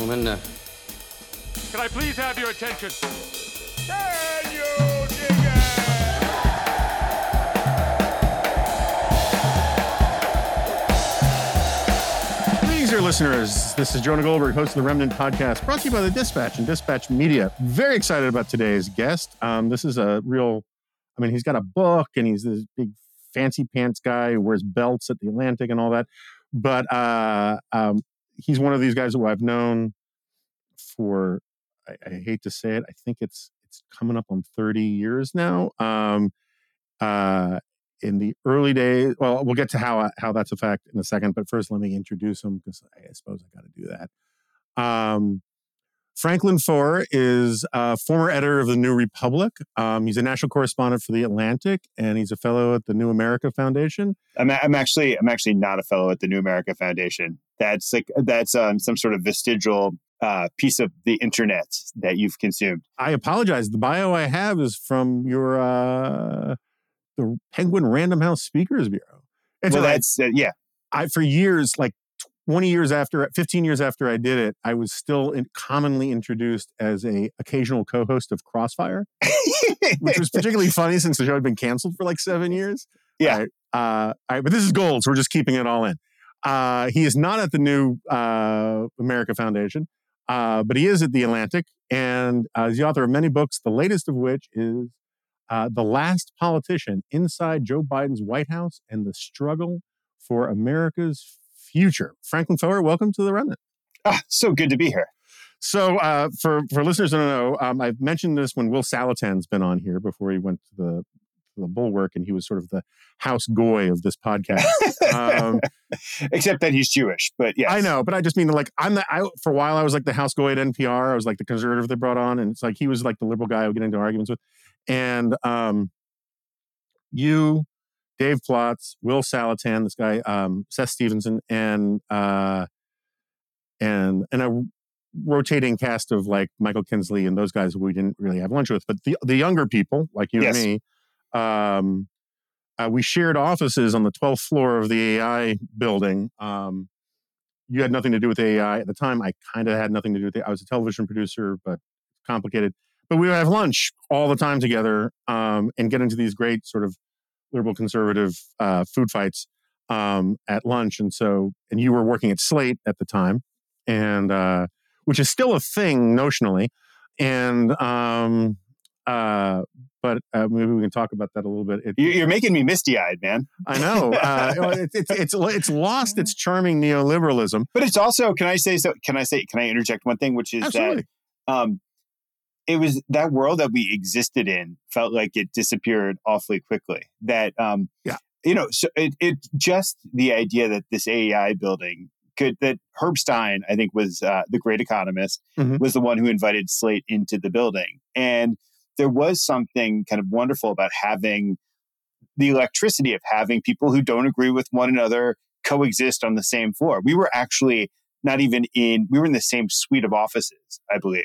Ladies and gentlemen, uh, Can I please have your attention? Can you dig it? Greetings, dear listeners. This is Jonah Goldberg, host of the Remnant Podcast, brought to you by the Dispatch and Dispatch Media. Very excited about today's guest. Um, this is a real, I mean, he's got a book and he's this big fancy pants guy who wears belts at the Atlantic and all that. But uh, um, he's one of these guys who I've known for, I, I hate to say it, I think it's it's coming up on 30 years now. Um, uh, in the early days. Well, we'll get to how how that's a fact in a second. But first, let me introduce him because I suppose I got to do that. Um, Franklin Foer is a former editor of the New Republic. Um, he's a national correspondent for the Atlantic, and he's a fellow at the New America Foundation. I'm, I'm actually I'm actually not a fellow at the New America Foundation. That's like that's um, some sort of vestigial uh, piece of the internet that you've consumed. I apologize. The bio I have is from your uh, the Penguin Random House Speakers Bureau. It's well, right. that's uh, yeah. I for years, like 20 years after, 15 years after I did it, I was still in, commonly introduced as a occasional co-host of Crossfire, which was particularly funny since the show had been canceled for like seven years. Yeah. Right, uh, right, but this is gold, so we're just keeping it all in. Uh, he is not at the New uh, America Foundation, uh, but he is at the Atlantic, and uh, he's the author of many books. The latest of which is uh, "The Last Politician: Inside Joe Biden's White House and the Struggle for America's Future." Franklin Foer, welcome to the Remnant. Ah, so good to be here. So, uh, for for listeners who don't know, um, I've mentioned this when Will Saletan's been on here before he went to the to the Bulwark, and he was sort of the house goy of this podcast. um, Except that he's Jewish, but yeah, I know, but I just mean like I'm the I, for a while I was like the house goy at NPR. I was like the conservative they brought on, and it's like he was like the liberal guy I would get into arguments with. And um, you, Dave Plotz, Will Saletan, this guy, um, Seth Stevenson, and uh, and and a rotating cast of like Michael Kinsley and those guys we didn't really have lunch with, but the the younger people like you Yes. and me. Um, uh, we shared offices on the 12th floor of the AEI building. Um, you had nothing to do with AEI at the time. I kind of had nothing to do with it. I was a television producer, but complicated. But we would have lunch all the time together um, and get into these great sort of liberal conservative uh, food fights um, at lunch. And so, and you were working at Slate at the time, and uh, which is still a thing notionally. And um, uh, but uh, maybe we can talk about that a little bit. It, You- you're making me misty eyed, man. I know uh, well, it's, it's it's it's lost its charming neoliberalism. But it's also, can I say so? Can I say? Can I interject one thing, which is Absolutely. that um, it was that world that we existed in felt like it disappeared awfully quickly. That um, Yeah. you know, so it, it just the idea that this AEI building could that Herb Stein, I think, was uh, the great economist, Mhm. was the one who invited Slate into the building, and there was something kind of wonderful about having the electricity of having people who don't agree with one another coexist on the same floor. We were actually not even in, we were in the same suite of offices, I believe.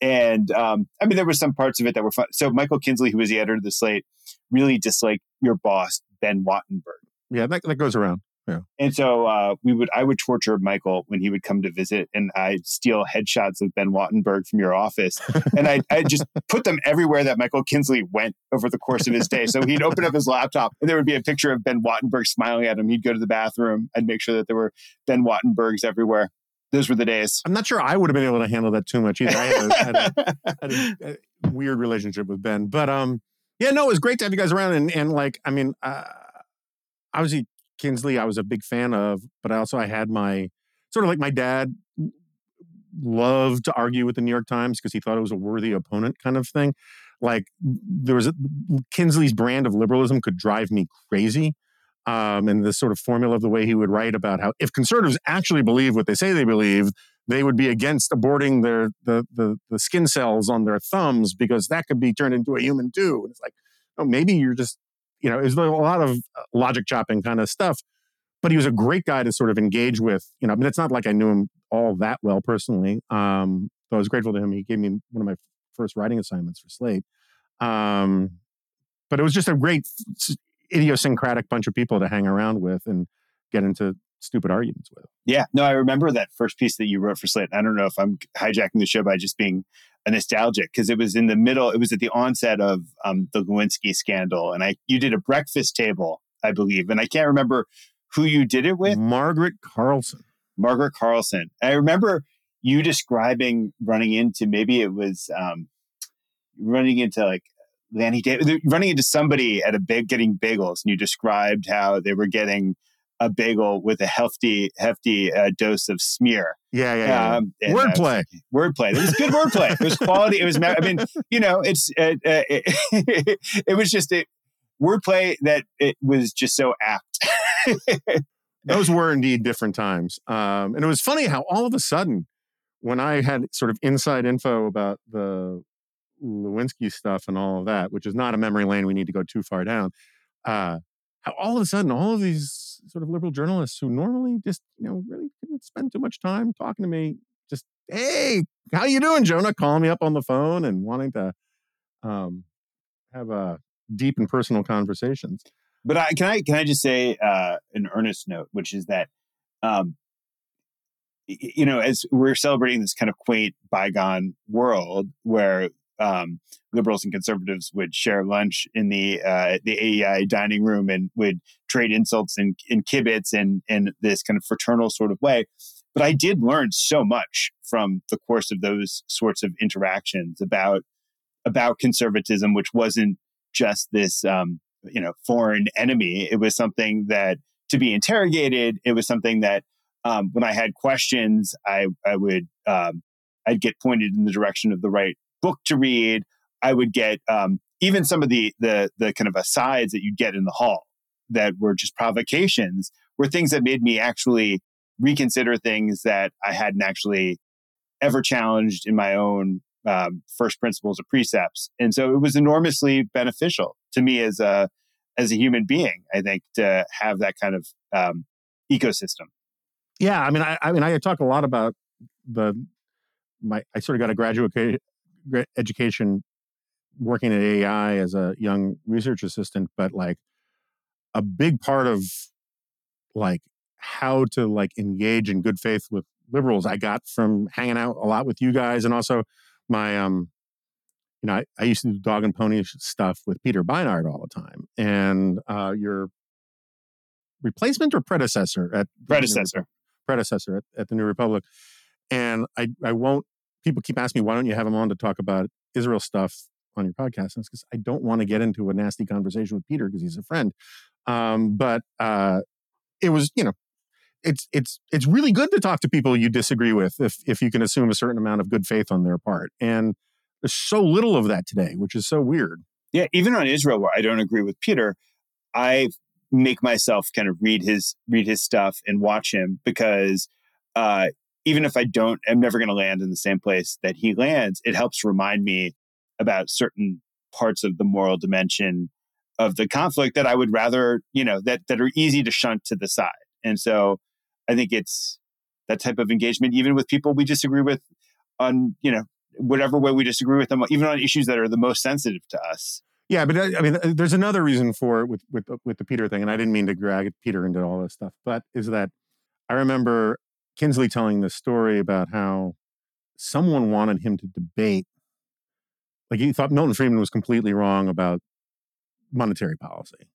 And um, I mean, there were some parts of it that were fun. So Michael Kinsley, who was the editor of the Slate, really disliked your boss, Ben Wattenberg. Yeah, that, that goes around. Yeah. And so uh, we would, I would torture Michael when he would come to visit, and I'd steal headshots of Ben Wattenberg from your office, and I I just put them everywhere that Michael Kinsley went over the course of his day. So he'd open up his laptop, and there would be a picture of Ben Wattenberg smiling at him. He'd go to the bathroom. I'd make sure that there were Ben Wattenbergs everywhere. Those were the days. I'm not sure I would have been able to handle that too much either. I had a, had a, had a, a weird relationship with Ben, but um, yeah, no, it was great to have you guys around, and and like, I mean, uh, obviously Kinsley, I was a big fan of, but I also I had my sort of like my dad loved to argue with the New York Times because he thought it was a worthy opponent kind of thing. Like there was a, Kinsley's brand of liberalism could drive me crazy. Um, and the sort of formula of the way he would write about how if conservatives actually believe what they say they believe, they would be against aborting their the, the the skin cells on their thumbs because that could be turned into a human too. And it's like, oh, maybe you're just you know, there's a lot of uh, logic chopping kind of stuff. But he was a great guy to sort of engage with. You know, I mean, it's not like I knew him all that well personally. Um, so I was grateful to him. He gave me one of my first writing assignments for Slate. Um, but it was just a great idiosyncratic bunch of people to hang around with and get into stupid arguments with. Yeah, no, I remember that first piece that you wrote for Slate. I don't know if I'm hijacking the show by just being a nostalgic because it was in the middle. It was at the onset of um, the Lewinsky scandal, and I you did a breakfast table, I believe, and I can't remember who you did it with. Margaret Carlson. Margaret Carlson. I remember you describing running into maybe it was um, running into like Lanny Davis, running into somebody at a big getting bagels, and you described how they were getting a bagel with a hefty, hefty uh, dose of smear. Yeah, yeah, yeah. Um, wordplay, uh, wordplay. It was good wordplay. It was quality. It was. I mean, you know, it's. Uh, uh it, it, was just a wordplay that it was just so apt. Those were indeed different times, um, and it was funny how all of a sudden, when I had sort of inside info about the Lewinsky stuff and all of that, which is not a memory lane we need to go too far down. Uh, all of a sudden, all of these sort of liberal journalists who normally just, you know, really didn't spend too much time talking to me, just, hey, how you doing, Jonah? Calling me up on the phone and wanting to um, have a deep and personal conversations. But I, can I can I just say uh, an earnest note, which is that um, you know, as we're celebrating this kind of quaint bygone world where um, liberals and conservatives would share lunch in the uh, the AEI dining room and would trade insults and, and kibitz and in this kind of fraternal sort of way. But I did learn so much from the course of those sorts of interactions about about conservatism, which wasn't just this um, you know foreign enemy. It was something that to be interrogated. It was something that um, when I had questions, I I would um, I'd get pointed in the direction of the right book to read. I would get um, even some of the the the kind of asides that you'd get in the hall that were just provocations were things that made me actually reconsider things that I hadn't actually ever challenged in my own um, first principles or precepts. And so it was enormously beneficial to me as a as a human being. I think to have that kind of um, ecosystem. Yeah, I mean, I, I mean, I talk a lot about the my. I sort of got a graduate education working at AEI as a young research assistant, but like a big part of like how to like engage in good faith with liberals I got from hanging out a lot with you guys and also my um you know I, I used to do dog and pony stuff with Peter Beinart all the time and uh your replacement or predecessor at predecessor. predecessor at, at the New Republic and I I won't people keep asking me, why don't you have him on to talk about Israel stuff on your podcast? And it's because I don't want to get into a nasty conversation with Peter because he's a friend. Um, but uh, it was, you know, it's it's it's really good to talk to people you disagree with if if you can assume a certain amount of good faith on their part. And there's so little of that today, which is so weird. Yeah, even on Israel, where I don't agree with Peter, I make myself kind of read his read his stuff and watch him because uh, even if I don't, I'm never going to land in the same place that he lands. It helps remind me about certain parts of the moral dimension of the conflict that I would rather, you know, that that are easy to shunt to the side. And so I think it's that type of engagement, even with people we disagree with on, you know, whatever way we disagree with them, even on issues that are the most sensitive to us. Yeah, but uh, I mean, uh, there's another reason for it with with with the Peter thing, and I didn't mean to drag Peter into all this stuff, but is that I remember Kinsley telling the story about how someone wanted him to debate. Like he thought Milton Friedman was completely wrong about monetary policy.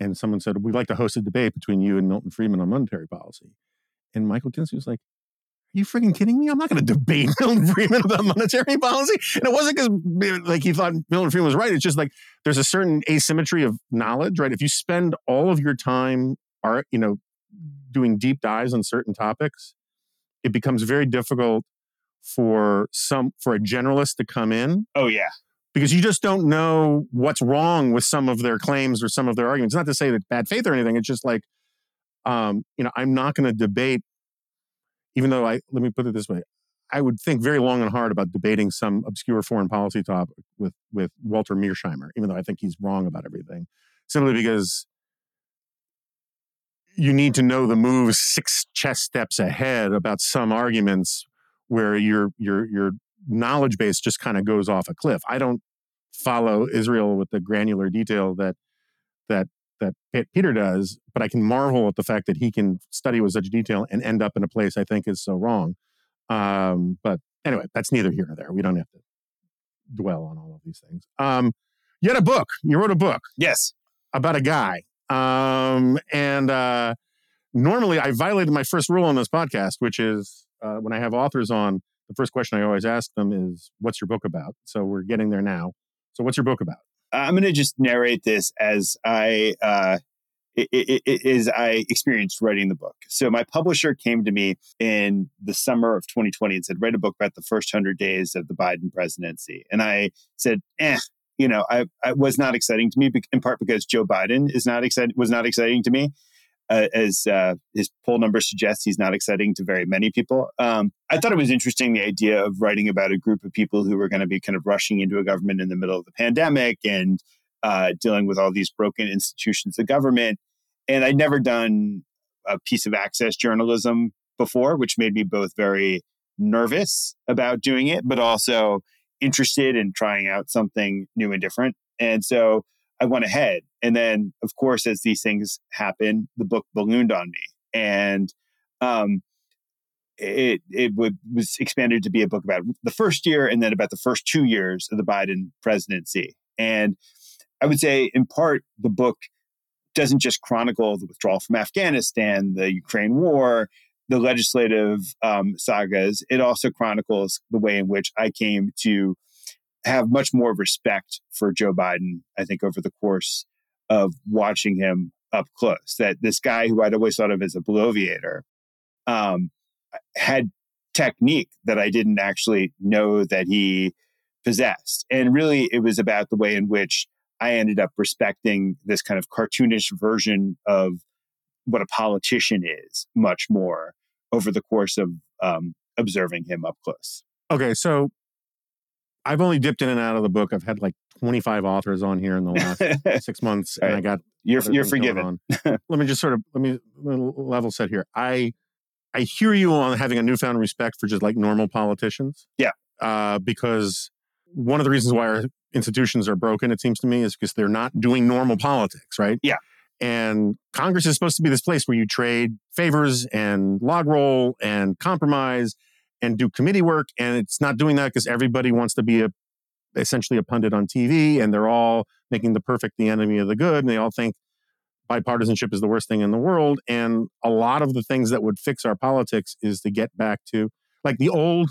And someone said, We'd like to host a debate between you and Milton Friedman on monetary policy. And Michael Kinsley was like, Are you freaking kidding me? I'm not going to debate Milton Friedman about monetary policy. And it wasn't because eh, like he thought Milton Friedman was right. It's just like there's a certain asymmetry of knowledge, right? If you spend all of your time are you know doing deep dives on certain topics, it becomes very difficult for some for a generalist to come in Oh yeah. because you just don't know what's wrong with some of their claims or some of their arguments. Not to say that bad faith or anything. It's just like, um, you know, I'm not going to debate. Even though I let me put it this way, I would think very long and hard about debating some obscure foreign policy topic with with Walter Mearsheimer, even though I think he's wrong about everything, simply because you need to know the moves six chess steps ahead about some arguments where your your your knowledge base just kind of goes off a cliff. I don't follow Israel with the granular detail that that that Peter does, but I can marvel at the fact that he can study with such detail and end up in a place I think is so wrong. Um, but anyway, that's neither here nor there. We don't have to dwell on all of these things. Um, you had a book. You wrote a book Yes. about a guy. Um, and uh, normally I violated my first rule on this podcast, which is uh, when I have authors on, the first question I always ask them is, What's your book about? So we're getting there now. So, what's your book about? I'm going to just narrate this as I uh, i- i- i- I experienced writing the book. So my publisher came to me in the summer of 2020 and said, "Write a book about the first hundred days of the Biden presidency." And I said, "Eh." You know, I, I was not exciting to me, in part because Joe Biden is not excited was not exciting to me, uh, as uh, his poll numbers suggest. He's not exciting to very many people. Um, I thought it was interesting the idea of writing about a group of people who were going to be kind of rushing into a government in the middle of the pandemic and uh, dealing with all these broken institutions of government. And I'd never done a piece of access journalism before, which made me both very nervous about doing it, but also interested in trying out something new and different. And so I went ahead. And then, of course, as these things happen, the book ballooned on me. And um, it it would, was expanded to be a book about the first year and then about the first two years of the Biden presidency. And I would say, in part, the book doesn't just chronicle the withdrawal from Afghanistan, the Ukraine war, the legislative um, sagas. It also chronicles the way in which I came to have much more respect for Joe Biden, I think, over the course of watching him up close. That this guy who I'd always thought of as a bloviator um, had technique that I didn't actually know that he possessed. And really, it was about the way in which I ended up respecting this kind of cartoonish version of what a politician is much more over the course of um, observing him up close. Okay, so I've only dipped in and out of the book. I've had like 25 authors on here in the last six months, and I got You're you're forgiven. on. let me just sort of let me let me level set here. I I hear you on having a newfound respect for just like normal politicians. Yeah. Uh, because one of the reasons why our institutions are broken, it seems to me, is because they're not doing normal politics, right? Yeah. And Congress is supposed to be this place where you trade favors and log roll and compromise and do committee work, and it's not doing that because everybody wants to be a essentially a pundit on TV, and they're all making the perfect the enemy of the good, and they all think bipartisanship is the worst thing in the world. And a lot of the things that would fix our politics is to get back to like the old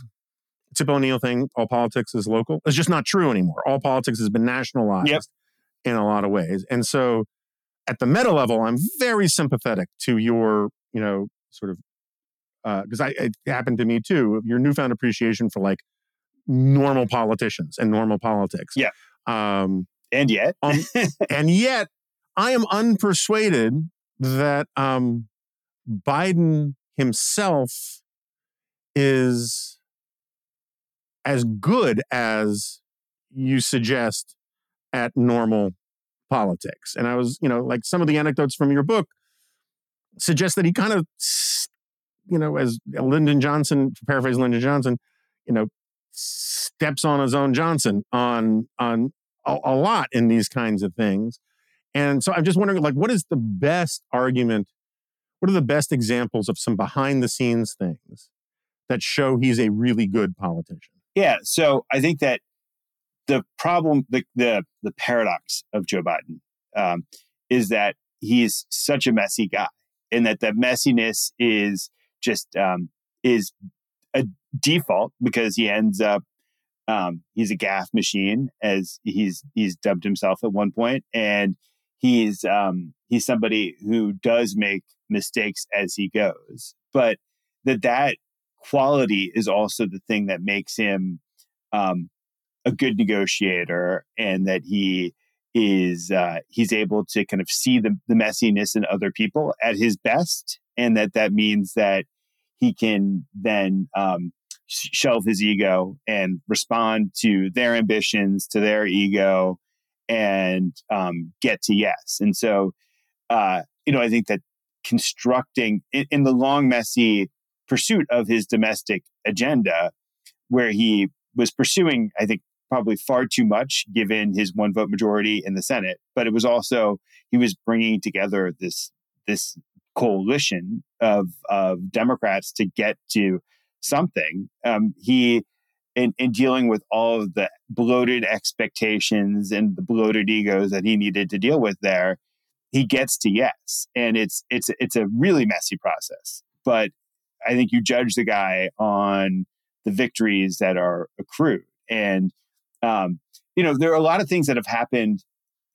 Tip O'Neill thing, all politics is local. It's just not true anymore. All politics has been nationalized Yep. in a lot of ways. And so at the meta level, I'm very sympathetic to your, you know, sort of because I it happened to me too, your newfound appreciation for like normal politicians and normal politics. Yeah. Um, And yet, um, and yet, I am unpersuaded that um, Biden himself is as good as you suggest at normal politics. And I was, you know, like some of the anecdotes from your book suggest that he kind of, you know, as Lyndon Johnson, paraphrase Lyndon Johnson, you know, steps on his own Johnson on on a, a lot in these kinds of things. And so I'm just wondering, like, what is the best argument? What are the best examples of some behind the scenes things that show he's a really good politician? Yeah. So I think that the problem, the the, the paradox of Joe Biden um, is that he's such a messy guy, and that the messiness is just um, is a default because he ends up um, he's a gaffe machine, as he's he's dubbed himself at one point, and he's um, he's somebody who does make mistakes as he goes, but that that quality is also the thing that makes him um, a good negotiator and that he is uh, he's able to kind of see the, the messiness in other people at his best and that that means that he can then um, shelve his ego and respond to their ambitions to their ego and um, get to yes. And so uh, you know i think that constructing in, in the long messy pursuit of his domestic agenda where he was pursuing i think probably far too much given his one vote majority in the Senate. But it was also he was bringing together this this coalition of of Democrats to get to something. Um, he in, in dealing with all of the bloated expectations and the bloated egos that he needed to deal with there, he gets to yes, and it's it's it's a really messy process. But I think you judge the guy on the victories that are accrued, and um, you know, there are a lot of things that have happened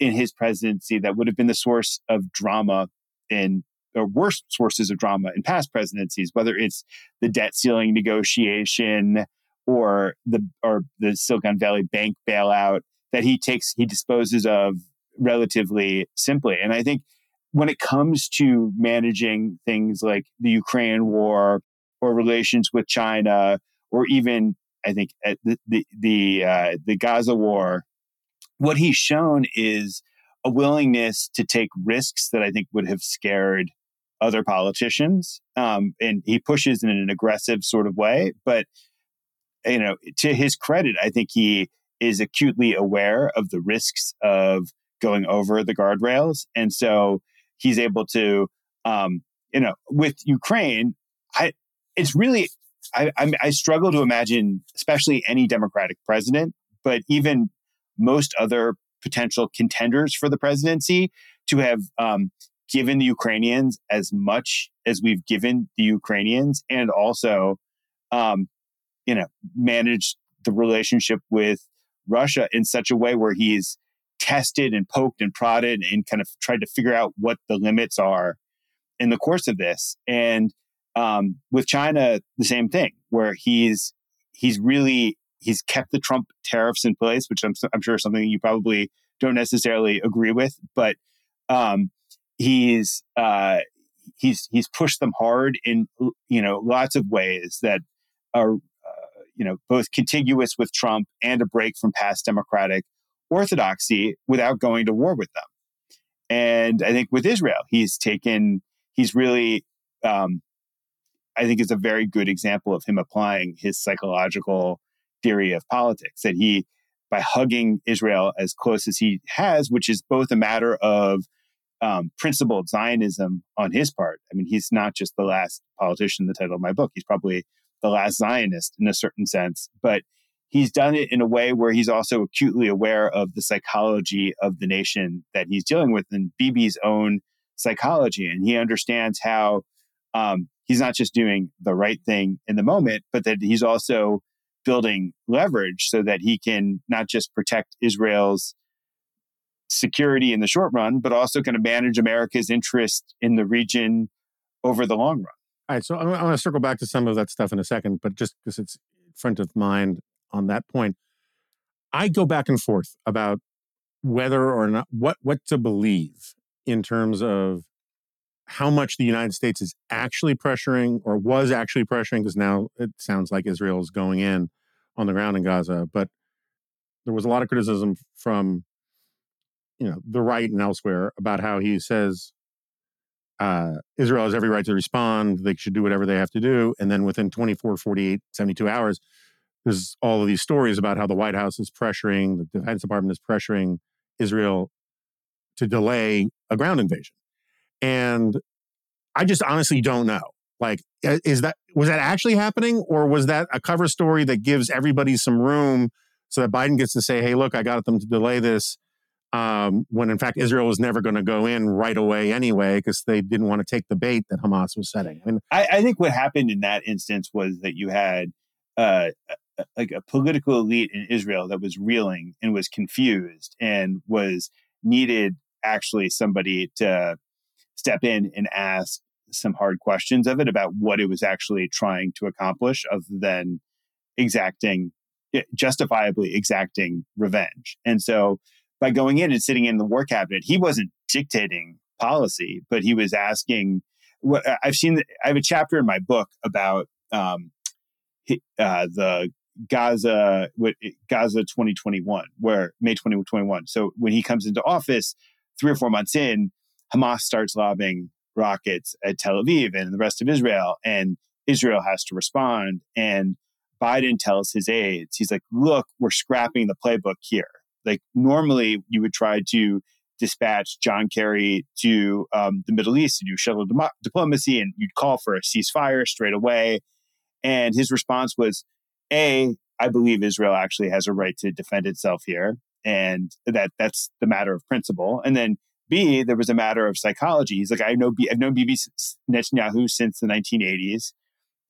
in his presidency that would have been the source of drama in or worse sources of drama in past presidencies, whether it's the debt ceiling negotiation or the or the Silicon Valley Bank bailout that he takes he disposes of relatively simply. And I think when it comes to managing things like the Ukraine war or relations with China or even I think at the the the, uh, the Gaza war, what he's shown is a willingness to take risks that I think would have scared other politicians, um, and he pushes in an aggressive sort of way. But you know, to his credit, I think he is acutely aware of the risks of going over the guardrails, and so he's able to, um, you know, with Ukraine. I, it's really I, I, I struggle to imagine, especially any Democratic president, but even most other potential contenders for the presidency, to have um, given the Ukrainians as much as we've given the Ukrainians, and also, um, you know, managed the relationship with Russia in such a way where he's tested and poked and prodded and kind of tried to figure out what the limits are in the course of this. And um, with China, the same thing, where he's he's really he's kept the Trump tariffs in place, which I'm I'm sure something you probably don't necessarily agree with, but um, he's uh, he's he's pushed them hard in you know lots of ways that are uh, you know both contiguous with Trump and a break from past democratic orthodoxy without going to war with them. And I think with Israel, he's taken he's really um, I think is a very good example of him applying his psychological theory of politics that he, by hugging Israel as close as he has, which is both a matter of um, principled Zionism on his part. I mean, he's not just the last politician, the title of my book. He's probably the last Zionist in a certain sense, but he's done it in a way where he's also acutely aware of the psychology of the nation that he's dealing with and Bibi's own psychology. And he understands how um, he's not just doing the right thing in the moment, but that he's also building leverage so that he can not just protect Israel's security in the short run, but also kind of manage America's interest in the region over the long run. All right. So I want to circle back to some of that stuff in a second, but just because it's front of mind on that point, I go back and forth about whether or not what what to believe in terms of how much the United States is actually pressuring or was actually pressuring, because now it sounds like Israel is going in on the ground in Gaza. But there was a lot of criticism from, you know, the right and elsewhere about how he says uh, Israel has every right to respond. They should do whatever they have to do. And then within 24, 48, 72 hours, there's all of these stories about how the White House is pressuring, the Defense Department is pressuring Israel to delay a ground invasion. And I just honestly don't know. Like, is that was that actually happening, or was that a cover story that gives everybody some room so that Biden gets to say, "Hey, look, I got them to delay this," um, when in fact Israel was never going to go in right away anyway because they didn't want to take the bait that Hamas was setting. I, mean, I, I think what happened in that instance was that you had uh, like a political elite in Israel that was reeling and was confused and was needed actually somebody to step in and ask some hard questions of it about what it was actually trying to accomplish, other than exacting, eh, justifiably exacting revenge. And so by going in and sitting in the war cabinet, he wasn't dictating policy, but he was asking what I've seen. I have a chapter in my book about um, uh, the Gaza Gaza 2021, where May 2021. So when he comes into office, three or four months in, Hamas starts lobbing rockets at Tel Aviv and the rest of Israel, and Israel has to respond. And Biden tells his aides, he's like, "Look, we're scrapping the playbook here. Like normally, you would try to dispatch John Kerry to um, the Middle East to do shuttle dem- diplomacy, and you'd call for a ceasefire straight away." And his response was, a, I believe Israel actually has a right to defend itself here, and that that's the matter of principle. And then B, there was a matter of psychology. He's like, I know, I've known Bibi Netanyahu since the 1980s,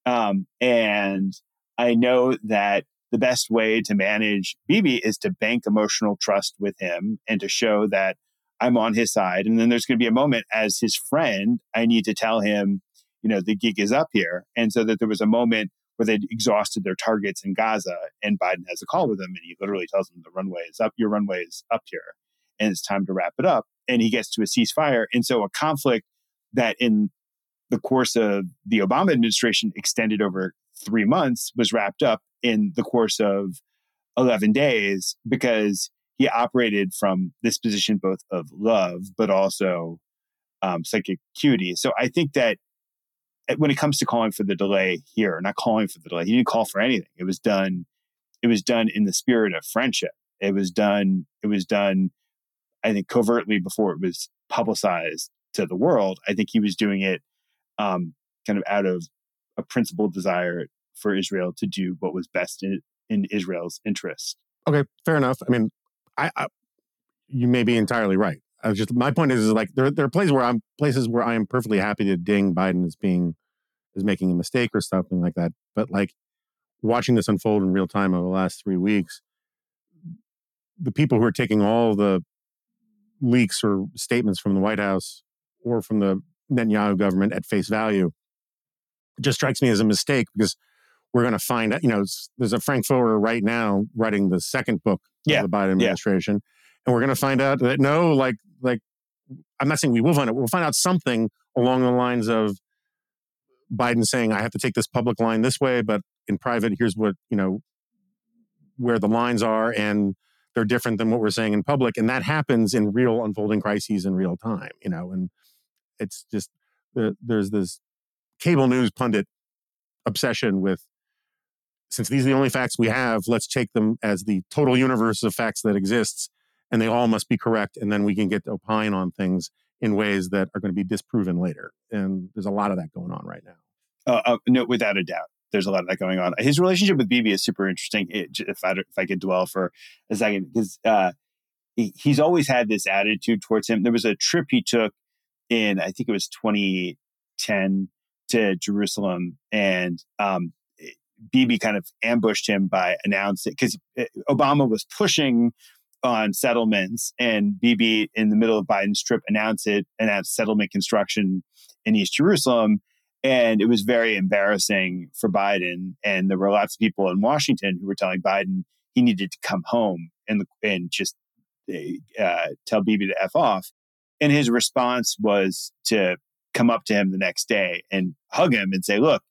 um, and I know that the best way to manage Bibi is to bank emotional trust with him and to show that I'm on his side. And then there's going to be a moment as his friend, I need to tell him, you know, the gig is up here. And so that there was a moment where they'd exhausted their targets in Gaza, and Biden has a call with them, and he literally tells them the runway is up, your runway is up here, and it's time to wrap it up. And he gets to a ceasefire, and so a conflict that in the course of the Obama administration extended over three months was wrapped up in the course of 11 days because he operated from this position both of love but also um, psychic acuity. So I think that when it comes to calling for the delay here, not calling for the delay, he didn't call for anything. It was done. It was done in the spirit of friendship. It was done. It was done. I think covertly before it was publicized to the world. I think he was doing it um, kind of out of a principled desire for Israel to do what was best in, in Israel's interest. Okay, fair enough. I mean, I, I you may be entirely right. I was just my point is, is like there there are places where I'm places where I am perfectly happy to ding Biden as being is making a mistake or something like that. But like watching this unfold in real time over the last three weeks, the people who are taking all the leaks or statements from the White House or from the Netanyahu government at face value just strikes me as a mistake because we're going to find out. You know, there's a Frank Foer right now writing the second book yeah. of the Biden administration. Yeah and we're going to find out that no, like like I'm not saying we will find it. We'll find out something along the lines of Biden saying, "I have to take this public line this way, but in private, here's what you know where the lines are, and they're different than what we're saying in public." And that happens in real unfolding crises in real time, you know. And it's just there's this cable news pundit obsession with since these are the only facts we have, let's take them as the total universe of facts that exists and they all must be correct. And then we can get to opine on things in ways that are going to be disproven later. And there's a lot of that going on right now. Uh, uh, no, without a doubt. There's a lot of that going on. His relationship with Bibi is super interesting. It, if I if I could dwell for a second, because uh, he, he's always had this attitude towards him. There was a trip he took in, I think it was 2010 to Jerusalem, and um, Bibi kind of ambushed him by announcing because uh, Obama was pushing on settlements, and Bibi in the middle of Biden's trip announced it, announced settlement construction in East Jerusalem. And it was very embarrassing for Biden. And there were lots of people in Washington who were telling Biden he needed to come home and, and just uh, tell Bibi to F off. And his response was to come up to him the next day and hug him and say, look,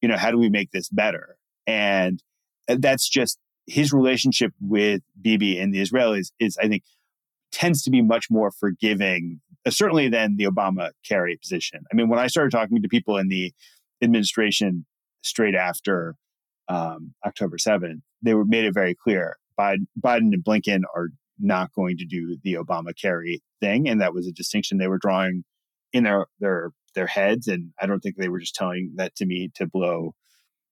you know, how do we make this better? And that's just his relationship with Bibi and the Israelis is, I think, tends to be much more forgiving, uh, certainly than the Obama Kerry position. I mean, when I started talking to people in the administration straight after um, October 7th, they were made it very clear Biden, Biden and Blinken are not going to do the Obama Kerry thing, and that was a distinction they were drawing in their their their heads. And I don't think they were just telling that to me to blow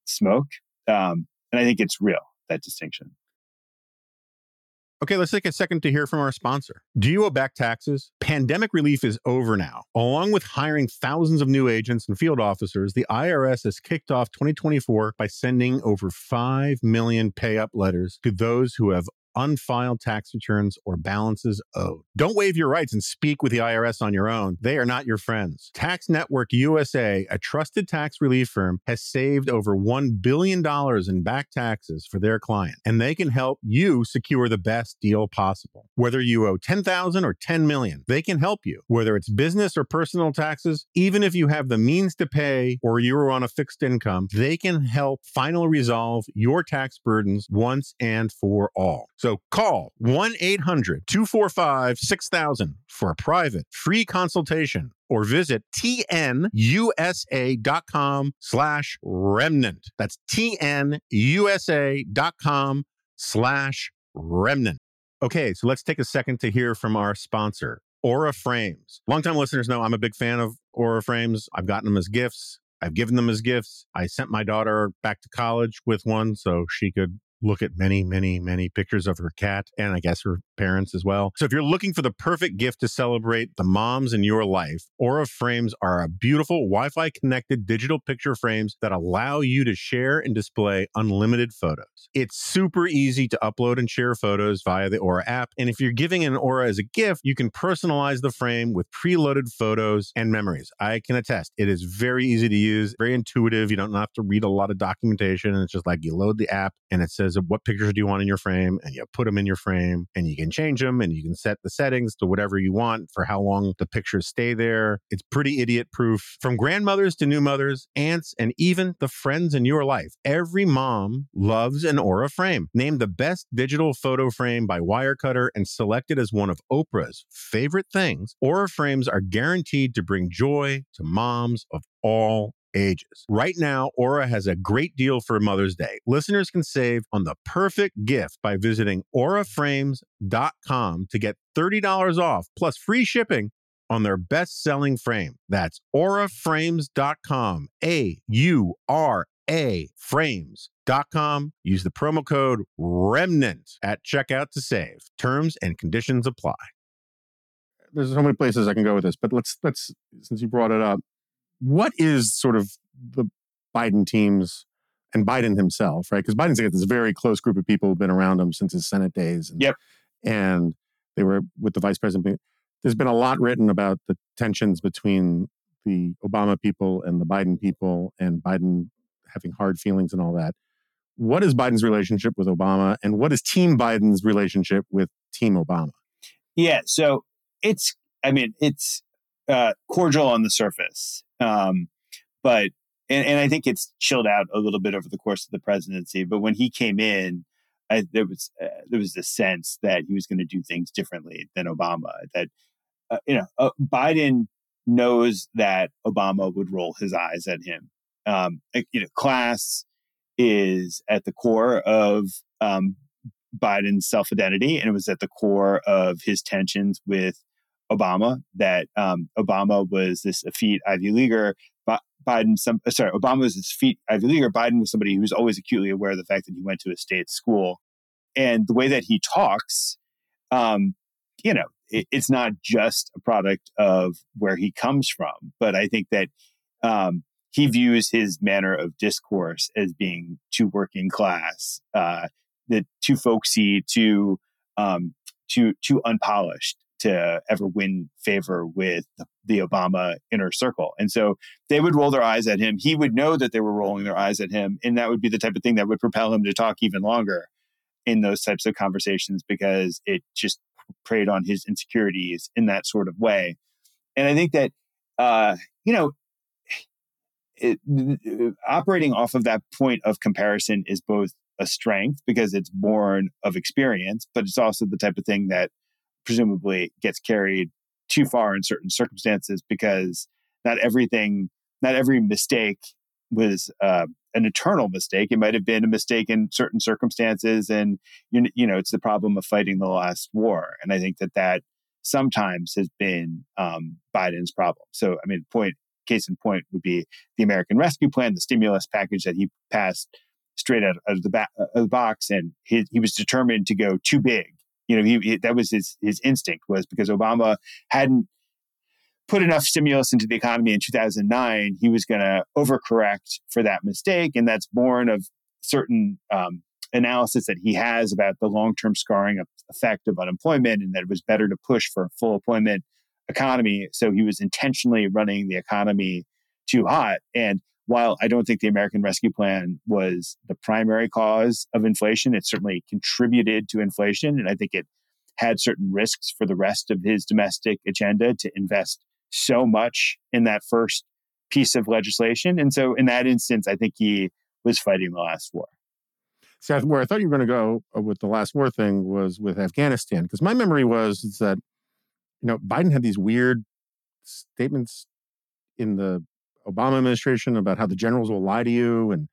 smoke. Um, and I think it's real that distinction. Okay, let's take a second to hear from our sponsor. Do you owe back taxes? Pandemic relief is over now. Along with hiring thousands of new agents and field officers, the IRS has kicked off 2024 by sending over 5 million pay up letters to those who have unfiled tax returns or balances owed. Don't waive your rights and speak with the IRS on your own. They are not your friends. Tax Network USA, a trusted tax relief firm, has saved over $1 billion in back taxes for their clients, and they can help you secure the best deal possible. Whether you owe 10,000 or 10 million, they can help you. Whether it's business or personal taxes, even if you have the means to pay or you're on a fixed income, they can help finally resolve your tax burdens once and for all. So call 1 800 245 6000 for a private free consultation or visit tnusa.com slash remnant. That's tnusa.com slash remnant. Okay, so let's take a second to hear from our sponsor, Aura Frames. Longtime listeners know I'm a big fan of Aura Frames. I've gotten them as gifts. I've given them as gifts. I sent my daughter back to college with one so she could look at many, many, many pictures of her cat and I guess her parents as well. So if you're looking for the perfect gift to celebrate the moms in your life, Aura frames are a beautiful Wi-Fi connected digital picture frames that allow you to share and display unlimited photos. It's super easy to upload and share photos via the Aura app. And if you're giving an Aura as a gift, you can personalize the frame with preloaded photos and memories. I can attest it is very easy to use, very intuitive. You don't have to read a lot of documentation. It's just like you load the app and it says what pictures do you want in your frame and you put them in your frame and you can change them and you can set the settings to whatever you want for how long the pictures stay there. It's pretty idiot proof. From grandmothers to new mothers, aunts, and even the friends in your life, every mom loves an Aura frame. Named the best digital photo frame by Wirecutter and selected as one of Oprah's favorite things, Aura frames are guaranteed to bring joy to moms of all ages. Right now, Aura has a great deal for Mother's Day. Listeners can save on the perfect gift by visiting auraframes.com to get $30 off plus free shipping on their best selling frame. That's auraframes.com. A U R A frames.com. Use the promo code REMNANT at checkout to save. Terms and conditions apply. There's so many places I can go with this, but let's let's since you brought it up, what is sort of the Biden team's and Biden himself, right? Because Biden's got this very close group of people who've been around him since his Senate days. And, yep. And they were with the vice president. There's been a lot written about the tensions between the Obama people and the Biden people, and Biden having hard feelings and all that. What is Biden's relationship with Obama, and what is Team Biden's relationship with Team Obama? Yeah, so it's, I mean, it's uh, cordial on the surface. Um, but and, and I think it's chilled out a little bit over the course of the presidency. But when he came in, I, there was uh, there was this sense that he was going to do things differently than Obama. That uh, you know, uh, Biden knows that Obama would roll his eyes at him. Um, you know, class is at the core of um, Biden's self identity, and it was at the core of his tensions with Obama that um, Obama was this effete Ivy leaguer. Biden, some uh, sorry, Obama was this effete Ivy leaguer. Biden was somebody who was always acutely aware of the fact that he went to a state school, and the way that he talks, um, you know, it, it's not just a product of where he comes from, but I think that um, he views his manner of discourse as being too working class, uh, too folksy, too um, too too unpolished to ever win favor with the Obama inner circle. And so they would roll their eyes at him. He would know that they were rolling their eyes at him. And that would be the type of thing that would propel him to talk even longer in those types of conversations because it just preyed on his insecurities in that sort of way. And I think that, uh, you know, it, operating off of that point of comparison is both a strength because it's born of experience, but it's also the type of thing that presumably gets carried too far in certain circumstances because not everything, not every mistake was uh, an eternal mistake. It might have been a mistake in certain circumstances, and you, you know, it's the problem of fighting the last war. And I think that that sometimes has been um, Biden's problem. So, I mean, point case in point would be the American Rescue Plan, the stimulus package that he passed straight out of the, of the box, and he, he was determined to go too big you know, he, he, that was his his instinct was because Obama hadn't put enough stimulus into the economy in 2009, he was going to overcorrect for that mistake, and that's born of certain um, analysis that he has about the long term scarring effect of unemployment and that it was better to push for a full employment economy. So he was intentionally running the economy too hot. And while I don't think the American Rescue Plan was the primary cause of inflation, it certainly contributed to inflation. And I think it had certain risks for the rest of his domestic agenda to invest so much in that first piece of legislation. And so in that instance, I think he was fighting the last war. See, where I thought you were going to go uh, with the last war thing was with Afghanistan, because my memory was that, you know, Biden had these weird statements in the Obama administration about how the generals will lie to you, and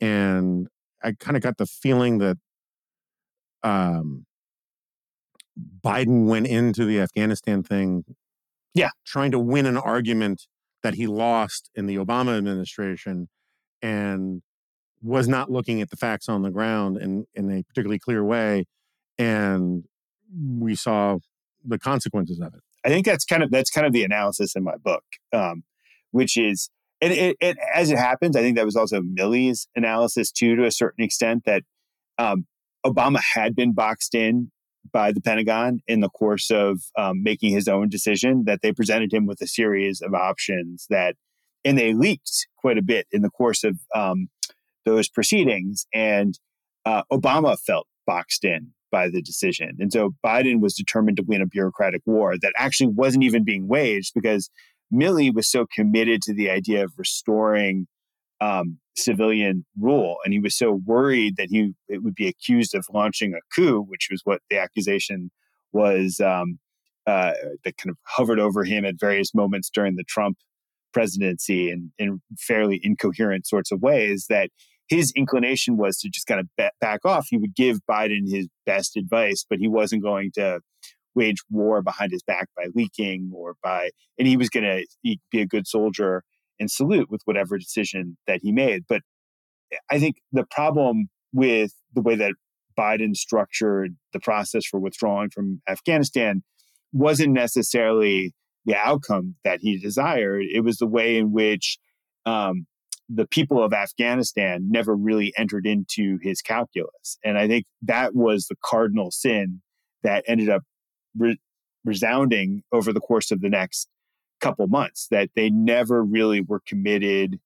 and I kind of got the feeling that um, Biden went into the Afghanistan thing, yeah, trying to win an argument that he lost in the Obama administration, and was not looking at the facts on the ground in, in a particularly clear way. And we saw the consequences of it. I think that's kind of that's kind of the analysis in my book, um, which is and it, it, as it happens, I think that was also Milley's analysis too, to a certain extent, that um, Obama had been boxed in by the Pentagon in the course of um, making his own decision. That they presented him with a series of options that, and they leaked quite a bit in the course of um, those proceedings. And uh, Obama felt boxed in by the decision. And so Biden was determined to win a bureaucratic war that actually wasn't even being waged because Milley was so committed to the idea of restoring um, civilian rule. And he was so worried that he it would be accused of launching a coup, which was what the accusation was um, uh, that kind of hovered over him at various moments during the Trump presidency in, in fairly incoherent sorts of ways that his inclination was to just kind of back off. He would give Biden his best advice, but he wasn't going to wage war behind his back by leaking or by, and he was going to be a good soldier and salute with whatever decision that he made. But I think the problem with the way that Biden structured the process for withdrawing from Afghanistan wasn't necessarily the outcome that he desired. It was the way in which um, the people of Afghanistan never really entered into his calculus. And I think that was the cardinal sin that ended up re- resounding over the course of the next couple months that they never really were committed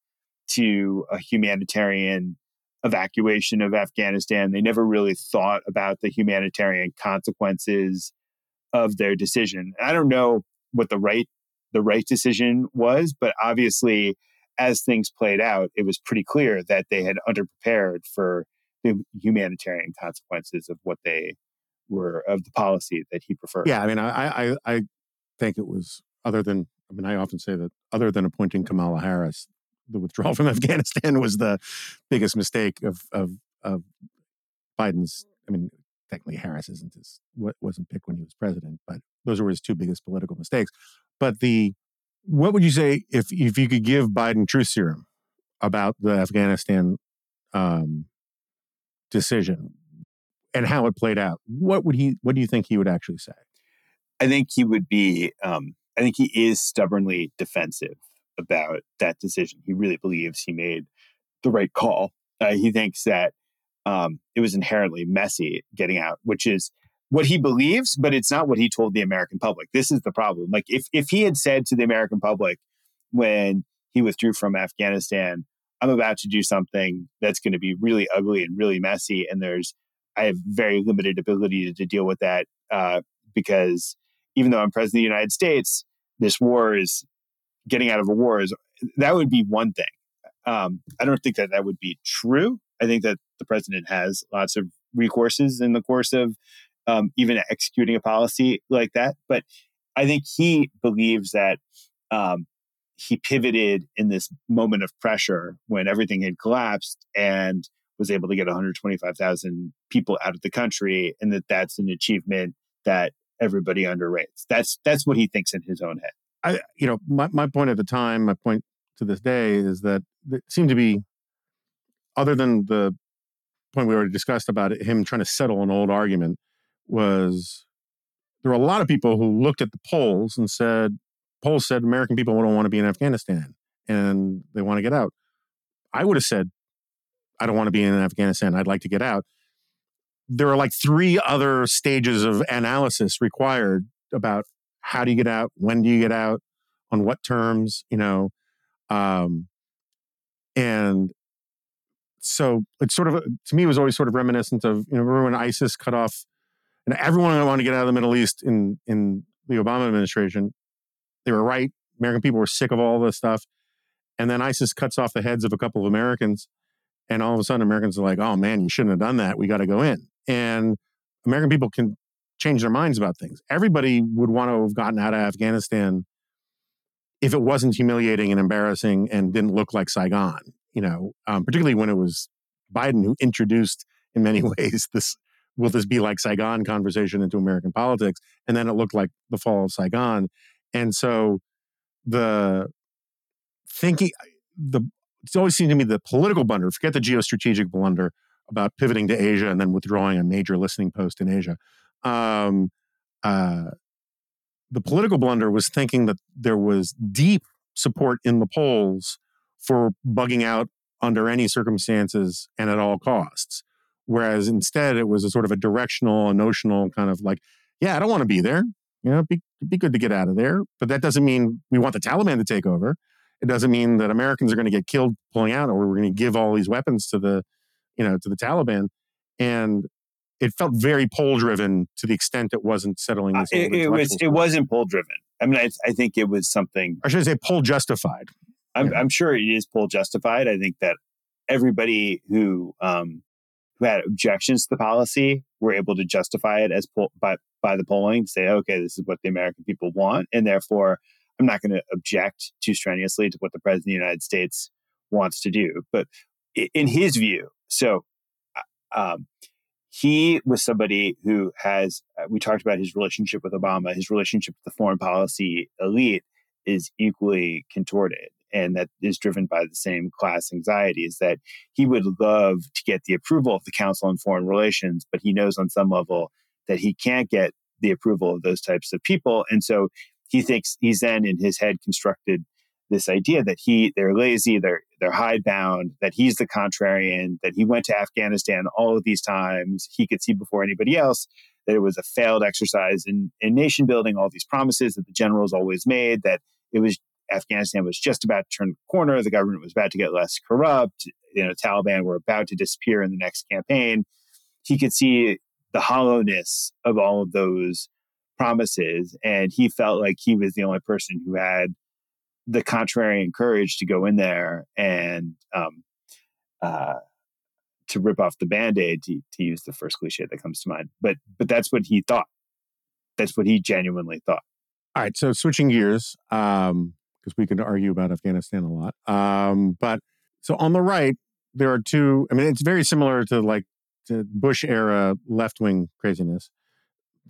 to a humanitarian evacuation of Afghanistan. They never really thought about the humanitarian consequences of their decision. I don't know what the right the right decision was, but obviously as things played out, it was pretty clear that they had underprepared for the humanitarian consequences of what they were of the policy that he preferred. Yeah, I mean, I I, I think it was other than I mean, I often say that other than appointing Kamala Harris, the withdrawal from Afghanistan was the biggest mistake of of of Biden's. I mean, technically Harris isn't his wasn't picked when he was president, but those were his two biggest political mistakes. But the what would you say if if you could give Biden truth serum about the Afghanistan um, decision and how it played out? What would he? What do you think he would actually say? I think he would be. Um, I think he is stubbornly defensive about that decision. He really believes he made the right call. Uh, he thinks that um, it was inherently messy getting out, which is what he believes, but it's not what he told the American public. This is the problem. Like if if he had said to the American public when he withdrew from Afghanistan, I'm about to do something that's going to be really ugly and really messy, and there's I have very limited ability to, to deal with that uh, because even though I'm president of the United States, this war is getting out of a war is that would be one thing. Um, I don't think that that would be true. I think that the president has lots of recourses in the course of um, even executing a policy like that. But I think he believes that um, he pivoted in this moment of pressure when everything had collapsed and was able to get 125,000 people out of the country, and that that's an achievement that everybody underrates. That's that's what he thinks in his own head. I, you know, my, my point at the time, my point to this day is that it seemed to be, other than the point we already discussed about it, him trying to settle an old argument, was there were a lot of people who looked at the polls and said, polls said American people don't want to be in Afghanistan and they want to get out. I would have said, I don't want to be in Afghanistan. I'd like to get out. there are like three other stages of analysis required about how do you get out, when do you get out, on what terms, you know, um, and so it's sort of to me it was always sort of reminiscent of you know remember when ISIS cut off and everyone wanted to get out of the Middle East in in the Obama administration. They were right. American people were sick of all this stuff, and then ISIS cuts off the heads of a couple of Americans, and all of a sudden Americans are like, "Oh man, you shouldn't have done that. We got to go in." And American people can change their minds about things. Everybody would want to have gotten out of Afghanistan if it wasn't humiliating and embarrassing and didn't look like Saigon. You know, um, particularly when it was Biden who introduced, in many ways, this will this be like Saigon conversation into American politics, and then it looked like the fall of Saigon, and so the thinking the it's always seemed to me the political blunder, forget the geostrategic blunder about pivoting to Asia and then withdrawing a major listening post in Asia. Um, uh, the political blunder was thinking that there was deep support in the polls for bugging out under any circumstances and at all costs. Whereas instead, it was a sort of a directional, notional kind of like, yeah, I don't want to be there. You know, be, be good to get out of there. But that doesn't mean we want the Taliban to take over. It doesn't mean that Americans are going to get killed pulling out, or we're going to give all these weapons to the, you know, to the Taliban. And it felt very poll driven to the extent it wasn't settling Uh, it, it was it wasn't poll driven. I mean, I, I think it was something. I should say poll justified. I'm, Yeah. I'm sure it is poll justified. I think that everybody who um, who had objections to the policy were able to justify it as poll, by by the polling. Say, okay, this is what the American people want, and therefore, I'm not going to object too strenuously to what the president of the United States wants to do. But in his view, so uh, um, he was somebody who has. Uh, we talked about his relationship with Obama. His relationship with the foreign policy elite is equally contorted and that is driven by the same class anxieties that he would love to get the approval of the council on foreign relations but he knows on some level that he can't get the approval of those types of people and so he thinks he's then in his head constructed this idea that he they're lazy they're they're hidebound that he's the contrarian that he went to afghanistan all of these times he could see before anybody else that it was a failed exercise in, in nation building, all these promises that the generals always made, that it was Afghanistan was just about to turn the corner, the government was about to get less corrupt, you know, Taliban were about to disappear in the next campaign. He could see the hollowness of all of those promises, and he felt like he was the only person who had the contrarian courage to go in there and um, uh, to rip off the band-aid to, to use the first cliche that comes to mind but but that's what he thought that's what he genuinely thought All right, so switching gears, um, because we could argue about Afghanistan a lot. Um, but so on the right, there are two. I mean, it's very similar to like to Bush era left wing craziness.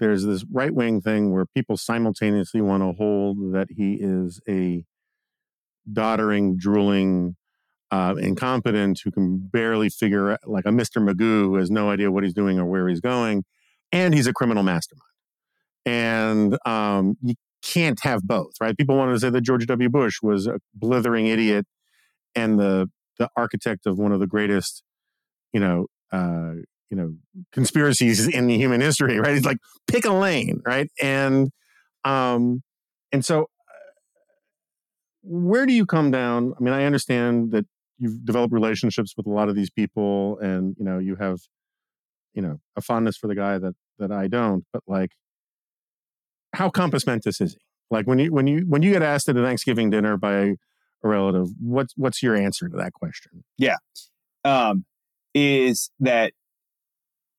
There's this right wing thing where people simultaneously want to hold that he is a doddering, drooling, uh, incompetent who can barely figure out, like a Mr. Magoo who has no idea what he's doing or where he's going, and he's a criminal mastermind. And um, you can't have both, right? People wanted to say that George W. Bush was a blithering idiot and the the architect of one of the greatest, you know, uh, you know, conspiracies in human history, right? He's like pick a lane, right? And um, and so uh, where do you come down? I mean, I understand that you've developed relationships with a lot of these people, and you know, you have, you know, a fondness for the guy that that I don't. But like, how compos mentis is he? Like when you when you when you get asked at a Thanksgiving dinner by a relative, what's what's your answer to that question? Yeah, um, is that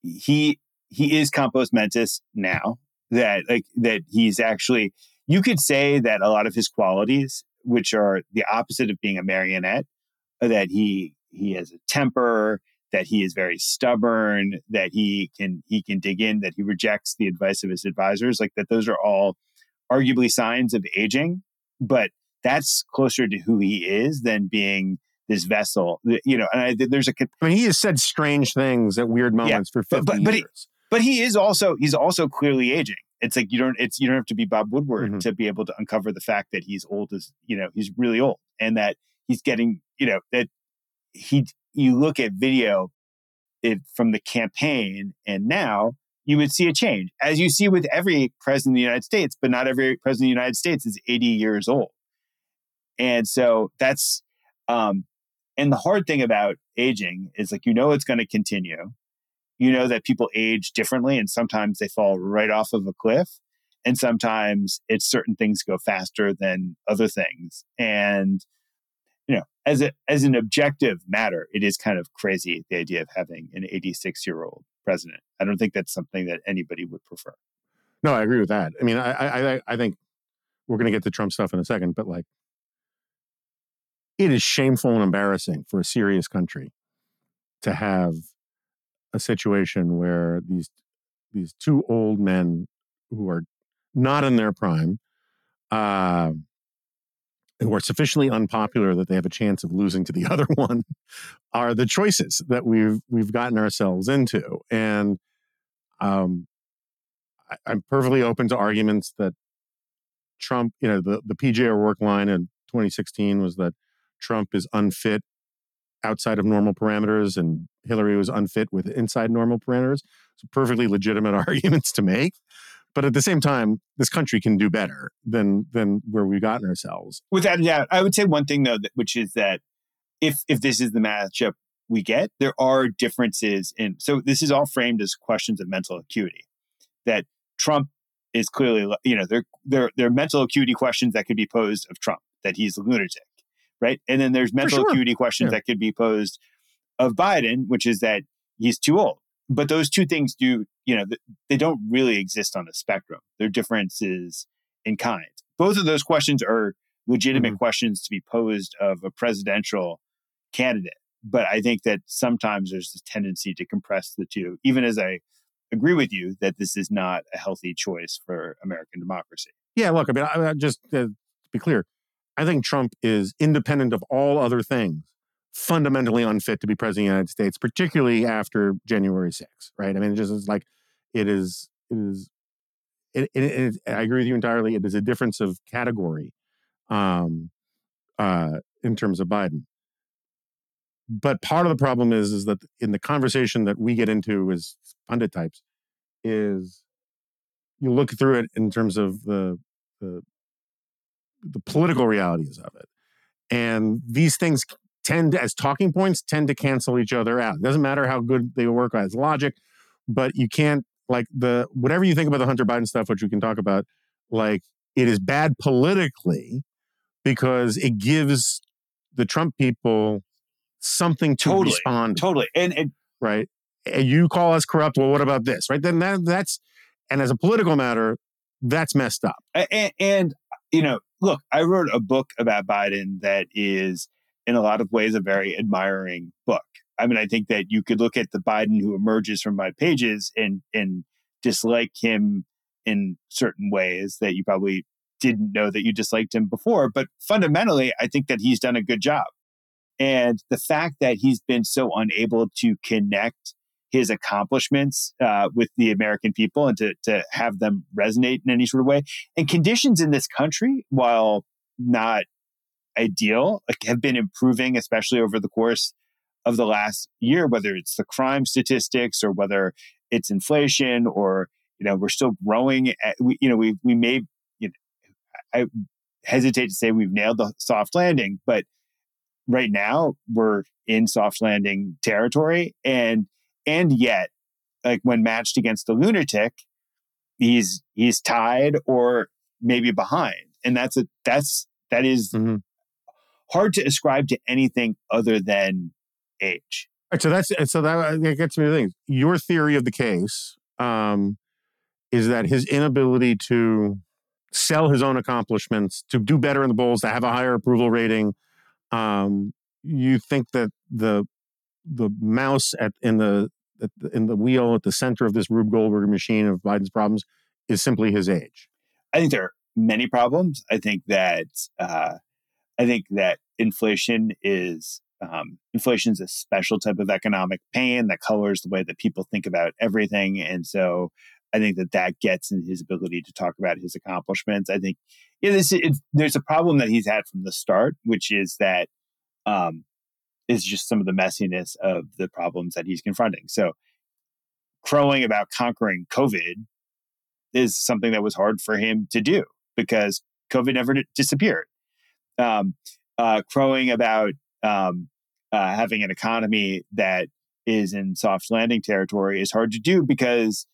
he he is compos mentis now that like that he's actually you could say that a lot of his qualities which are the opposite of being a marionette that he he has a temper that he is very stubborn that he can he can dig in that he rejects the advice of his advisors like that those are all arguably signs of aging but that's closer to who he is than being this vessel you know and I, there's a I mean, he has said strange things at weird moments for but- fifty but- but he- years. but he is also he's also clearly aging it's like you don't it's you don't have to be bob woodward Mhm. to be able to uncover the fact that he's old as you know he's really old and that he's getting you know that he you look at video it from the campaign and now, you would see a change, as you see with every president of the United States, but not every president of the United States is 80 years old. And so that's, um, and the hard thing about aging is like, you know, it's going to continue. You know that people age differently and sometimes they fall right off of a cliff. And sometimes it's certain things go faster than other things. And, you know, as a, as an objective matter, it is kind of crazy the idea of having an 86 year old president. I don't think that's something that anybody would prefer. No, I agree with that. I mean, I I, I think we're going to get to Trump stuff in a second, but like, it is shameful and embarrassing for a serious country to have a situation where these these two old men who are not in their prime, uh, who are sufficiently unpopular that they have a chance of losing to the other one, are the choices that we've we've gotten ourselves into. And um, I, I'm perfectly open to arguments that Trump, you know, the the PJ O'Rourke line in 2016 was that Trump is unfit outside of normal parameters and Hillary was unfit with inside normal parameters. So perfectly legitimate arguments to make. But at the same time, this country can do better than than where we've gotten ourselves. Without a doubt, I would say one thing though, that, which is that if if this is the matchup we get, there are differences in. So this is all framed as questions of mental acuity. That Trump is clearly, you know, there there there are mental acuity questions that could be posed of Trump that he's a lunatic, right? And then there's mental sure. acuity questions Yeah. that could be posed of Biden, which is that he's too old. But those two things do, you know, they don't really exist on the spectrum. They're differences in kind. Both of those questions are legitimate questions to be posed of a presidential candidate. But I think that sometimes there's this tendency to compress the two, even as I agree with you that this is not a healthy choice for American democracy. Yeah, look, I mean, I, I just uh, to be clear, I think Trump is independent of all other things, fundamentally unfit to be president of the United States, particularly after January 6th, right? I mean, it just is like it is. It is. It, it, it, I agree with you entirely. It is a difference of category, um, uh, in terms of Biden. But part of the problem is, is that in the conversation that we get into as pundit types, is you look through it in terms of the the, the political realities of it, and these things tend to, as talking points tend to cancel each other out. It doesn't matter how good they work as logic, but you can't like the whatever you think about the Hunter Biden stuff, which we can talk about. Like it is bad politically because it gives the Trump people something to Totally. respond to Totally. And, and right? And you call us corrupt. Well, what about this? Right? Then that, that's and as a political matter, that's messed up. and, and you know, look, I wrote a book about Biden that is, in a lot of ways, a very admiring book. I mean, I think that you could look at the Biden who emerges from my pages and and dislike him in certain ways that you probably didn't know that you disliked him before. But fundamentally, I think that he's done a good job. And the fact that he's been so unable to connect his accomplishments uh, with the American people and to, to have them resonate in any sort of way. And conditions in this country, while not ideal, like, have been improving, especially over the course of the last year, whether it's the crime statistics or whether it's inflation or, you know, we're still growing. At, we, you know, we, we may, you know, I hesitate to say we've nailed the soft landing, but right now we're in soft landing territory. And, and yet, like when matched against the lunatic, he's, he's tied or maybe behind. And that's a, that's, that is Mhm. hard to ascribe to anything other than age. Right, so that's so that, that gets me to things. Your theory of the case um, is that his inability to sell his own accomplishments, to do better in the bowls, to have a higher approval rating. Um, you think that the the mouse at in the- in the wheel at the center of this Rube Goldberg machine of Biden's problems is simply his age. I think there are many problems. I think that uh, I think that inflation is um, inflation is a special type of economic pain that colors the way that people think about everything, and so I think that that gets in his ability to talk about his accomplishments. I think yeah, this there's a problem that he's had from the start, which is that um, is just some of the messiness of the problems that he's confronting. So, crowing about conquering COVID is something that was hard for him to do because COVID never disappeared. Um, uh, crowing about um, uh, having an economy that is in soft landing territory is hard to do because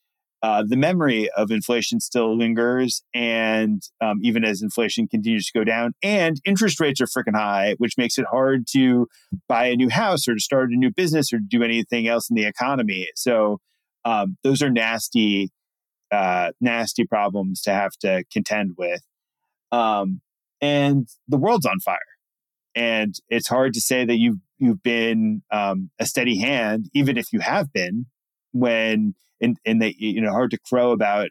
uh, the memory of inflation still lingers. And um, even as inflation continues to go down, and interest rates are freaking high, which makes it hard to buy a new house or to start a new business or do anything else in the economy. So um, those are nasty, uh, nasty problems to have to contend with. Um, and the world's on fire. And it's hard to say that you've you've been um, a steady hand, even if you have been, when and and they you know hard to crow about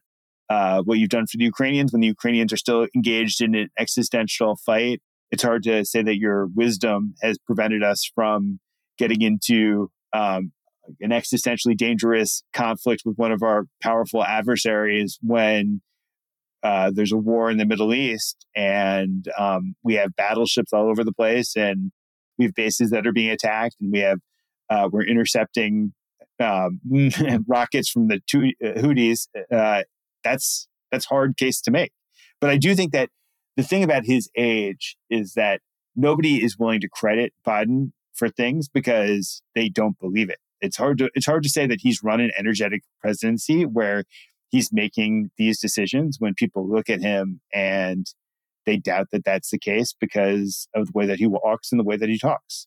uh, what you've done for the Ukrainians when the Ukrainians are still engaged in an existential fight. It's hard to say that your wisdom has prevented us from getting into um, an existentially dangerous conflict with one of our powerful adversaries when uh, there's a war in the Middle East and um, we have battleships all over the place and we have bases that are being attacked and we have uh, we're intercepting um, rockets from the two, uh, uh, that's that's hard case to make. But I do think that the thing about his age is that nobody is willing to credit Biden for things because they don't believe it. It's hard to it's hard to say that he's run an energetic presidency where he's making these decisions when people look at him and they doubt that that's the case because of the way that he walks and the way that he talks.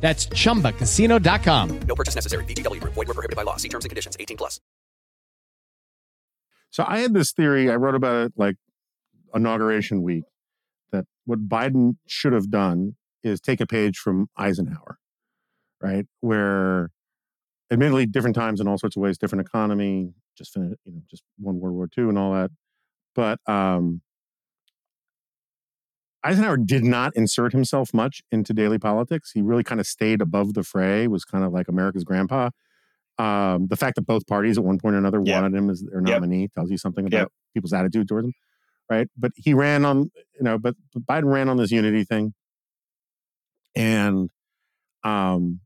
That's chumbacasino.com. No purchase necessary. VGW. Group. Void were prohibited by law. See terms and conditions. 18 plus. So I had this theory. I wrote about it like inauguration week that what Biden should have done is take a page from Eisenhower, right? Where, admittedly, different times in all sorts of ways, different economy, just finished, you know, just won World War II and all that. But um, Eisenhower did not insert himself much into daily politics. He really kind of stayed above the fray, was kind of like America's grandpa. Um, the fact that both parties at one point or another Yep. wanted him as their Yep. nominee tells you something about Yep. people's attitude towards him, right? But he ran on, you know, but, but Biden ran on this unity thing, and um,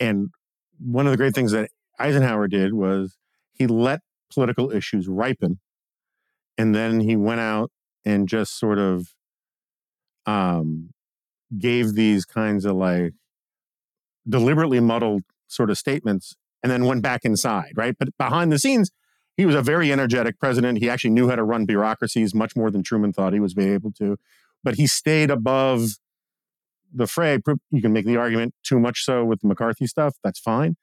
and one of the great things that Eisenhower did was he let political issues ripen, and then he went out and just sort of um, gave these kinds of like deliberately muddled sort of statements and then went back inside, right? But behind the scenes, he was a very energetic president. He actually knew how to run bureaucracies much more than Truman thought he was able to. But he stayed above the fray. You can make the argument too much so with the McCarthy stuff. That's fine.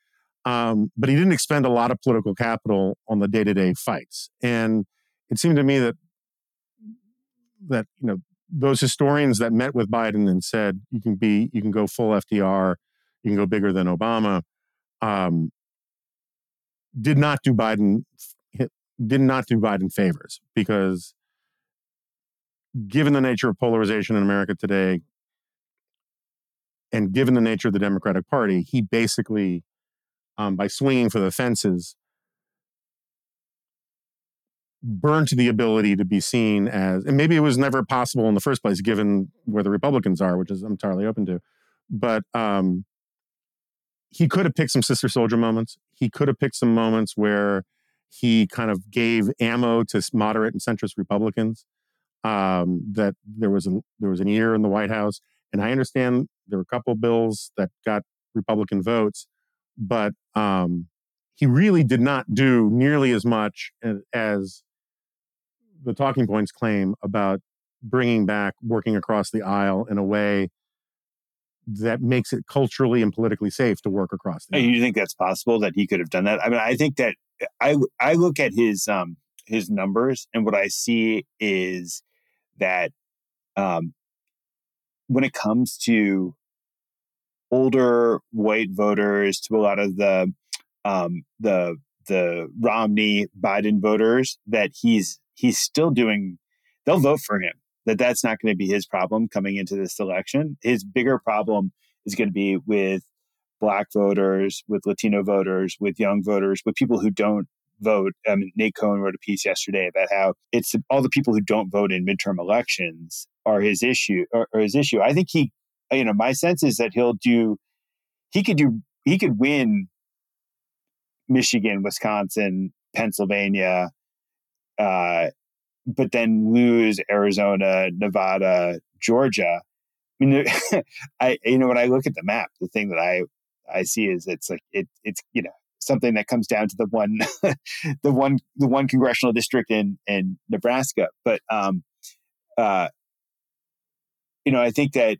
Um, but he didn't expend a lot of political capital on the day to day fights. And it seemed to me that that you know those historians that met with Biden and said you can be you can go full FDR, you can go bigger than Obama, um, did not do Biden did not do Biden favors because given the nature of polarization in America today and given the nature of the Democratic Party, he basically um, by swinging for the fences burnt the ability to be seen as, and maybe it was never possible in the first place, given where the Republicans are, which is I'm entirely open to. But um, he could have picked some Sister Souljah moments. He could have picked some moments where he kind of gave ammo to moderate and centrist Republicans. Um, that there was a there was an ear in the White House, and I understand there were a couple bills that got Republican votes, but um, he really did not do nearly as much as the talking points claim about bringing back working across the aisle in a way that makes it culturally and politically safe to work across the aisle. You think that's possible that he could have done that? I mean, I think that I I look at his um his numbers and what I see is that um when it comes to older white voters to a lot of the um the the Romney Biden voters that he's he's still doing they'll vote for him that that's not going to be his problem coming into this election. His bigger problem is going to be with black voters, with Latino voters, with young voters, with people who don't vote. Mean, Nate Cohn wrote a piece yesterday about how it's all the people who don't vote in midterm elections are his issue or, or his issue. I think he, you know, my sense is that he'll do, he could do, he could win Michigan, Wisconsin, Pennsylvania, uh, but then lose Arizona, Nevada, Georgia. I mean, I you know when I look at the map, the thing that I I see is it's like it it's you know something that comes down to the one the one the one congressional district in in Nebraska. But um, uh, you know, I think that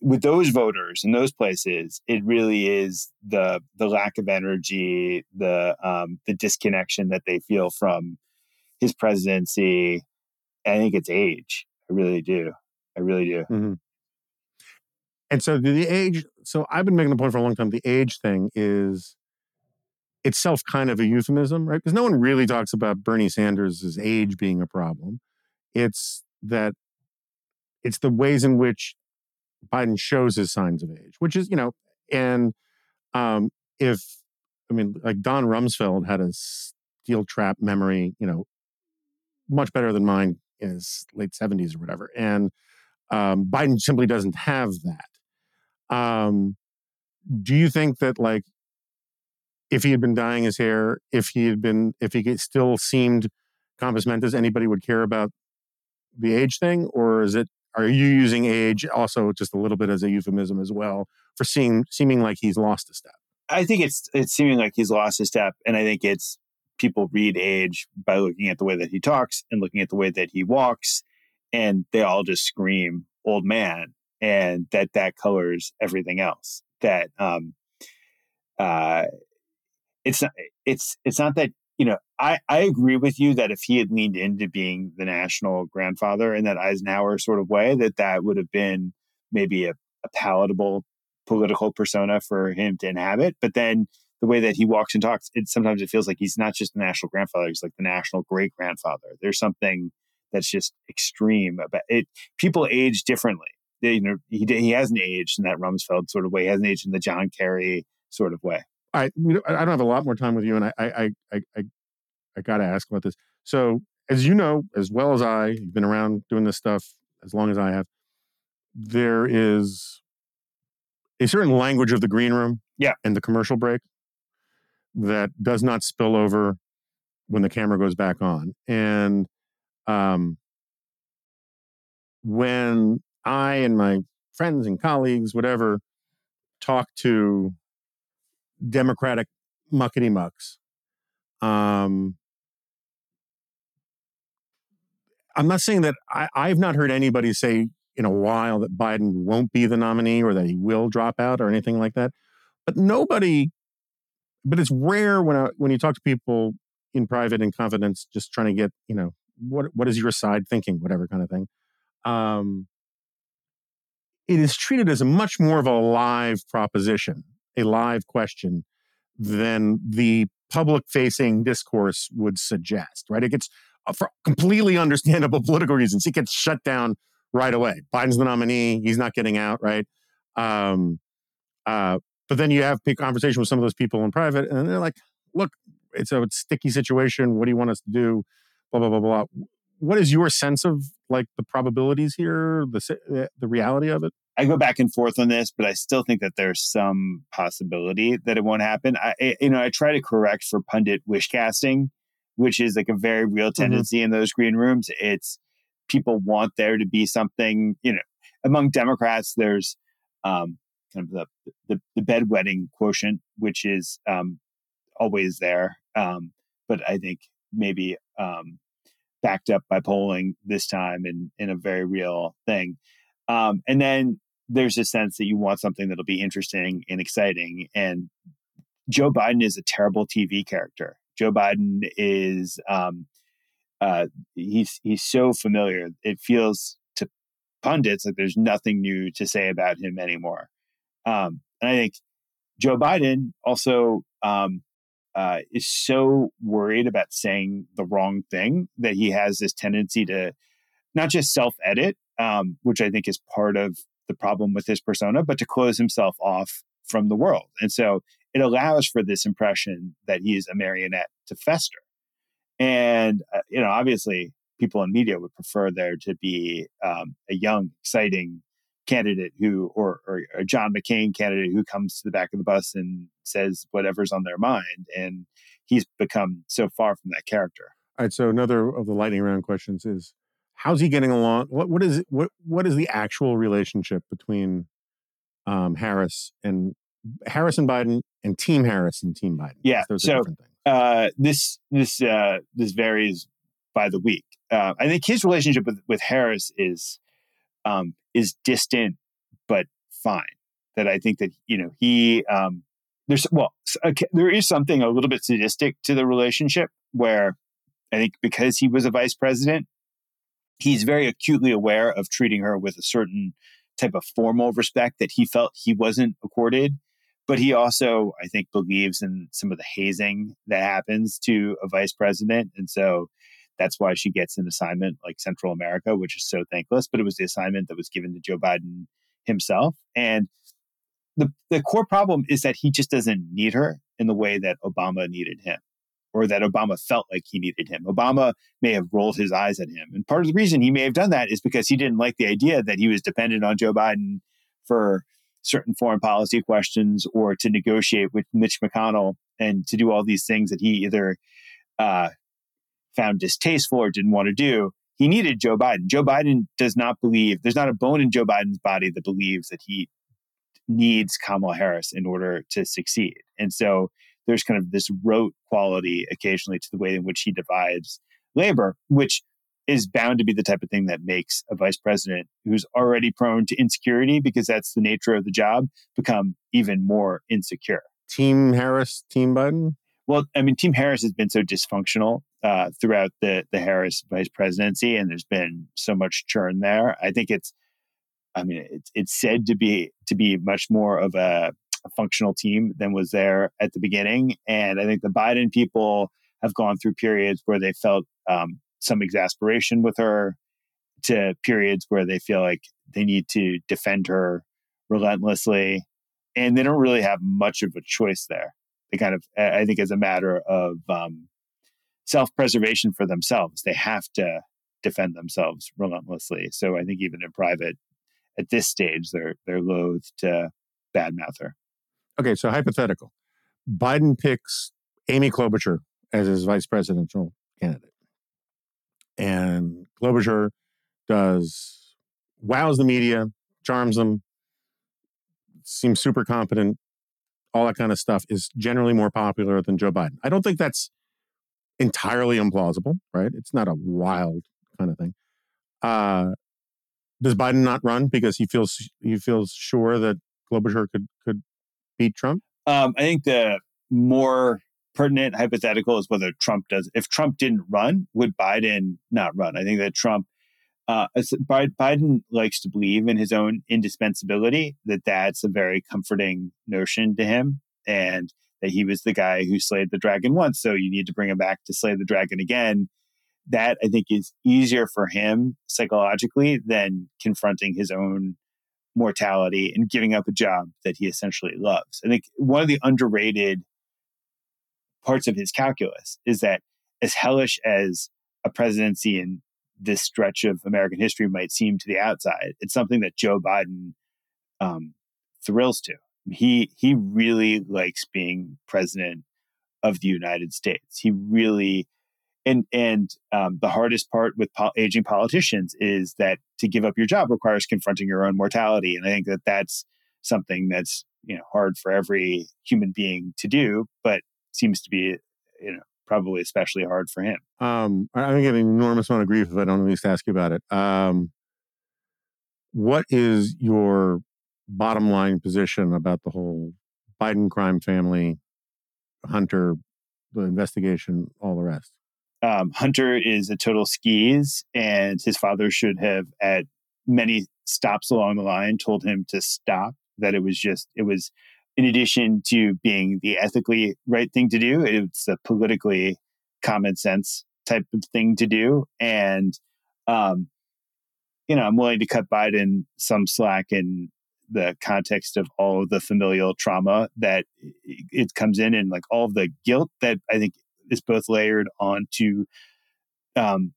with those voters in those places, it really is the the lack of energy, the um, the disconnection that they feel from his presidency. I think it's age. I really do. I really do. Mm-hmm. And so the age. So I've been making the point for a long time. The age thing is itself kind of a euphemism, right? Because no one really talks about Bernie Sanders' age being a problem. It's that it's the ways in which Biden shows his signs of age, which is, you know, and um, if I mean, like Don Rumsfeld had a steel trap memory, you know, much better than mine in his late 70s or whatever. And um, Biden simply doesn't have that. Um, do you think that, like, if he had been dyeing his hair, if he had been, if he still seemed compos mentis, anybody would care about the age thing? Or is it, are you using age also just a little bit as a euphemism as well for seeing, seeming like he's lost a step? I think it's, it's seeming like he's lost a step. And I think it's, people read age by looking at the way that he talks and looking at the way that he walks and they all just scream old man and that that colors everything else. That um uh it's not it's it's not that you know i i agree with you that if he had leaned into being the national grandfather in that eisenhower sort of way that that would have been maybe a, a palatable political persona for him to inhabit but then the way that he walks and talks, it sometimes it feels like he's not just the national grandfather; he's like the national great grandfather. There's something that's just extreme about it. People age differently. They, you know, he he hasn't aged in that Rumsfeld sort of way. He hasn't aged in the John Kerry sort of way. I I don't have a lot more time with you, and I I I I, I got to ask about this. So, as you know, as well as I, you've been around doing this stuff as long as I have. There is a certain language of the green room, yeah, and the commercial break that does not spill over when the camera goes back on. And um, when I and my friends and colleagues, whatever, talk to Democratic muckety mucks, um, I'm not saying that I, I've not heard anybody say in a while that Biden won't be the nominee or that he will drop out or anything like that. But nobody but it's rare when I, when you talk to people in private and confidence, just trying to get you know what what is your side thinking, whatever kind of thing. Um, it is treated as a much more of a live proposition, a live question, than the public facing discourse would suggest. Right? It gets uh, for completely understandable political reasons. It gets shut down right away. Biden's the nominee. He's not getting out. Right. Um, uh, but then you have a conversation with some of those people in private, and they're like, "Look, it's a sticky situation. What do you want us to do?" Blah blah blah blah. What is your sense of like the probabilities here, the the reality of it? I go back and forth on this, but I still think that there's some possibility that it won't happen. I, you know, I try to correct for pundit wish casting, which is like a very real mm-hmm. tendency mm-hmm. in those green rooms. It's people want there to be something, you know, among Democrats, there's um, kind of the, the, the bedwetting quotient, which is um, always there. Um, but I think maybe um, backed up by polling this time in, in a very real thing. Um, and then there's a sense that you want something that'll be interesting and exciting. And Joe Biden is a terrible TV character. Joe Biden is um, uh, he's he's so familiar. It feels to pundits like there's nothing new to say about him anymore. Um, and I think Joe Biden also um, uh, is so worried about saying the wrong thing that he has this tendency to not just self edit, um, which I think is part of the problem with his persona, but to close himself off from the world. And so it allows for this impression that he is a marionette to fester. And, uh, you know, obviously people in media would prefer there to be um, a young, exciting candidate who, or, or a John McCain candidate who comes to the back of the bus and says whatever's on their mind. And he's become so far from that character. All right. So another of the lightning round questions is how's he getting along? What what is what what is the actual relationship between um, Harris and Harris and Biden and Team Harris and Team Biden? Yeah. So uh, this this uh, this varies by the week. Uh, I think his relationship with with Harris is um, is distant but fine. That I think that you know he um, there's well there is something a little bit sadistic to the relationship where I think because he was a vice president, he's very acutely aware of treating her with a certain type of formal respect that he felt he wasn't accorded. But he also, I think, believes in some of the hazing that happens to a vice president. And so that's why she gets an assignment like Central America, which is so thankless. But it was the assignment that was given to Joe Biden himself. And the, the core problem is that he just doesn't need her in the way that Obama needed him or that Obama felt like he needed him. Obama may have rolled his eyes at him. And part of the reason he may have done that is because he didn't like the idea that he was dependent on Joe Biden for certain foreign policy questions or to negotiate with Mitch McConnell and to do all these things that he either uh, found distasteful or didn't want to do. He needed Joe Biden. Joe Biden does not believe, there's not a bone in Joe Biden's body that believes that he needs Kamala Harris in order to succeed. And so there's kind of this rote quality occasionally to the way in which he divides labor, which is bound to be the type of thing that makes a vice president who's already prone to insecurity because that's the nature of the job become even more insecure. Team Harris, Team Biden? Well, I mean, Team Harris has been so dysfunctional uh, throughout the the Harris vice presidency, and there's been so much churn there. I think it's, I mean, it's it's said to be to be much more of a, a functional team than was there at the beginning, and I think the Biden people have gone through periods where they felt um, some exasperation with her to periods where they feel like they need to defend her relentlessly. And they don't really have much of a choice there. They kind of, I think, as a matter of um, self preservation for themselves, they have to defend themselves relentlessly. So I think even in private, at this stage, they're they're loath to badmouth her. Okay, so hypothetical: Biden picks Amy Klobuchar as his vice presidential candidate and Klobuchar does wows the media, charms them, seems super competent, all that kind of stuff is generally more popular than Joe Biden. I don't think that's entirely implausible, right? It's not a wild kind of thing. Uh, does Biden not run because he feels he feels sure that Klobuchar could could beat Trump? Um, I think the more pertinent hypothetical is whether Trump does. If Trump didn't run, would Biden not run? I think that Trump, uh, Biden likes to believe in his own indispensability. That that's a very comforting notion to him, and that he was the guy who slayed the dragon once, so you need to bring him back to slay the dragon again. That I think is easier for him psychologically than confronting his own mortality and giving up a job that he essentially loves. I think one of the underrated parts of his calculus is that as hellish as a presidency in this stretch of American history might seem to the outside, it's something that Joe Biden um, thrills to. He he really likes being president of the United States. He really and and um, the hardest part with po- aging politicians is that to give up your job requires confronting your own mortality, and I think that that's something that's you know hard for every human being to do, but seems to be you know probably especially hard for him. Um, I'm getting an enormous amount of grief if I don't at least ask you about it. Um, what is your bottom line position about the whole Biden crime family, Hunter, the investigation, all the rest? Um, Hunter is a total skis, and his father should have, at many stops along the line, told him to stop. That it was just, it was, in addition to being the ethically right thing to do, it's a politically common sense type of thing to do. And, um, you know, I'm willing to cut Biden some slack in the context of all of the familial trauma that it comes in and like all of the guilt that I think is both layered onto um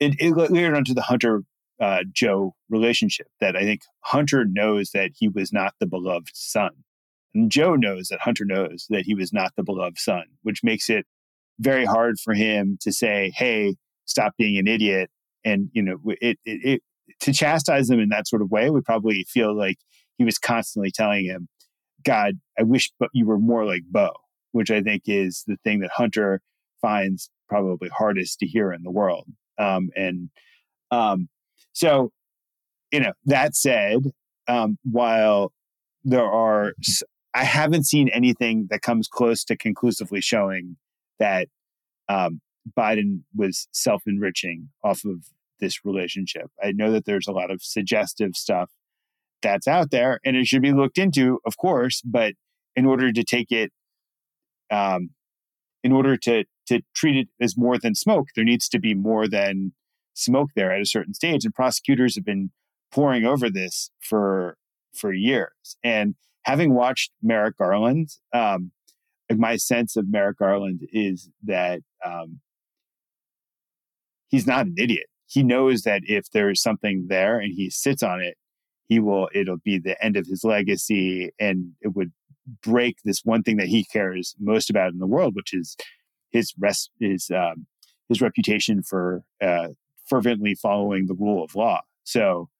it, it layered onto the Hunter uh, Joe relationship that I think Hunter knows that he was not the beloved son. And Joe knows that Hunter knows that he was not the beloved son, which makes it very hard for him to say, "Hey, stop being an idiot." And you know, it, it, it to chastise him in that sort of way would probably feel like he was constantly telling him, God, I wish but you were more like Beau, which I think is the thing that Hunter finds probably hardest to hear in the world. Um, and um, so, you know, that said, um, while there are, I haven't seen anything that comes close to conclusively showing that um, Biden was self enriching off of this relationship. I know that there's a lot of suggestive stuff that's out there and it should be looked into, of course, but in order to take it, um, in order to, to treat it as more than smoke, there needs to be more than smoke there at a certain stage. And prosecutors have been poring over this for, for years. And having watched Merrick Garland, um, my sense of Merrick Garland is that um, he's not an idiot he knows that if there is something there and he sits on it, he will, it'll be the end of his legacy and it would break this one thing that he cares most about in the world, which is his rest, his, um, his reputation for uh, fervently following the rule of law. So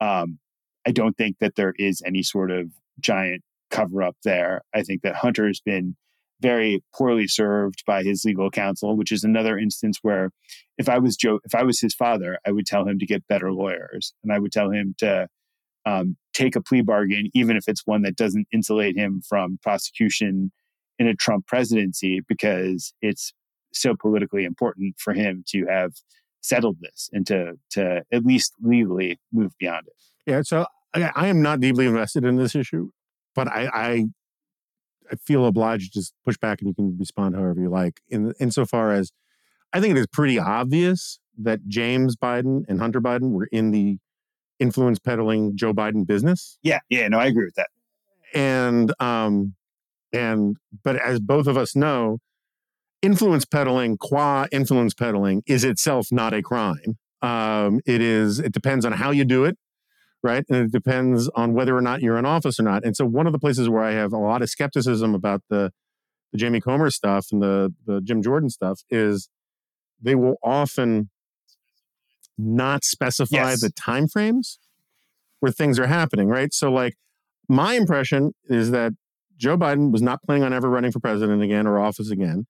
um, I don't think that there is any sort of giant cover up there. I think that Hunter's been very poorly served by his legal counsel, which is another instance where if I was Joe, if I was his father, I would tell him to get better lawyers and I would tell him to um, take a plea bargain, even if it's one that doesn't insulate him from prosecution in a Trump presidency, because it's so politically important for him to have settled this and to to at least legally move beyond it. Yeah, so I, I am not deeply invested in this issue, but I, I I feel obliged to just push back and you can respond however you like. In insofar as I think it is pretty obvious that James Biden and Hunter Biden were in the influence peddling Joe Biden business. Yeah, yeah, no, I agree with that. And um and but as both of us know, influence peddling qua influence peddling is itself not a crime. Um it is it depends on how you do it right? And it depends on whether or not you're in office or not. And so one of the places where I have a lot of skepticism about the the Jamie Comer stuff and the the Jim Jordan stuff is they will often not specify Yes. the time frames where things are happening, right? So like my impression is that Joe Biden was not planning on ever running for president again or office again.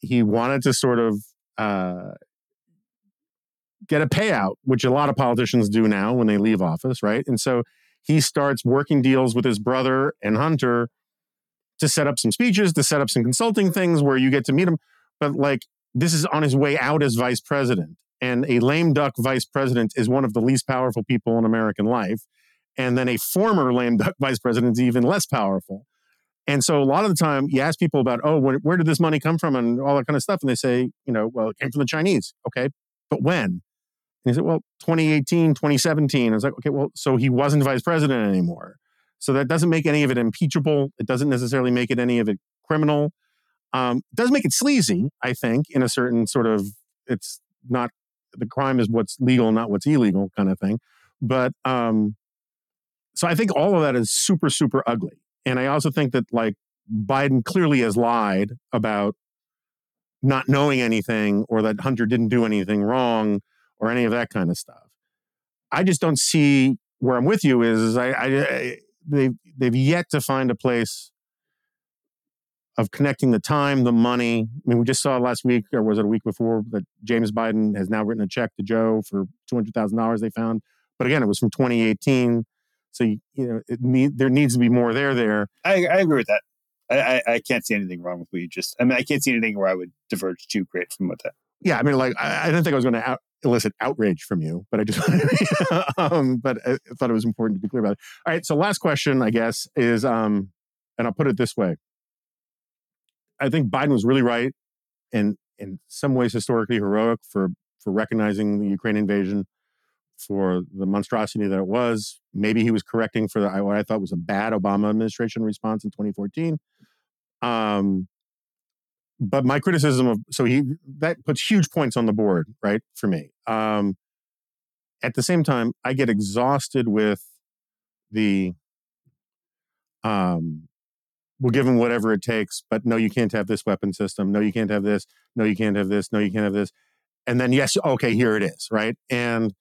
He wanted to sort of uh, get a payout, which a lot of politicians do now when they leave office, right? And so he starts working deals with his brother and Hunter to set up some speeches, to set up some consulting things where you get to meet him. But like this is on his way out as vice president. And a lame duck vice president is one of the least powerful people in American life. And then a former lame duck vice president is even less powerful. And so a lot of the time you ask people about, oh, where, where did this money come from and all that kind of stuff. And they say, you know, well, it came from the Chinese. Okay. But when? And he said, well, 2018, 2017. I was like, okay, well, so he wasn't vice president anymore. So that doesn't make any of it impeachable. It doesn't necessarily make it any of it criminal. Um, it does make it sleazy, I think, in a certain sort of, it's not, the crime is what's legal, not what's illegal kind of thing. But um, so I think all of that is super, super ugly. And I also think that like Biden clearly has lied about not knowing anything or that Hunter didn't do anything wrong or any of that kind of stuff. I just don't see where I'm with you is, is I, I, I they've they've yet to find a place of connecting the time, the money. I mean, we just saw last week, or was it a week before, that James Biden has now written a check to Joe for two hundred thousand dollars. They found, but again, it was from 2018. So you, you know, it need, there needs to be more there. There, I, I agree with that. I, I, I can't see anything wrong with what you just. I mean, I can't see anything where I would diverge too great from what that. Yeah, I mean, like I, I didn't think I was going to out, elicit outrage from you, but I just, um, but I thought it was important to be clear about it. All right, so last question, I guess, is, um, and I'll put it this way: I think Biden was really right, and in some ways historically heroic for for recognizing the Ukraine invasion, for the monstrosity that it was. Maybe he was correcting for the, what I thought was a bad Obama administration response in 2014. Um, but my criticism of so he that puts huge points on the board, right? For me. Um, at the same time, I get exhausted with the um we'll give him whatever it takes, but no, you can't have this weapon system. No, you can't have this. No, you can't have this. No, you can't have this. And then yes, okay, here it is, right? And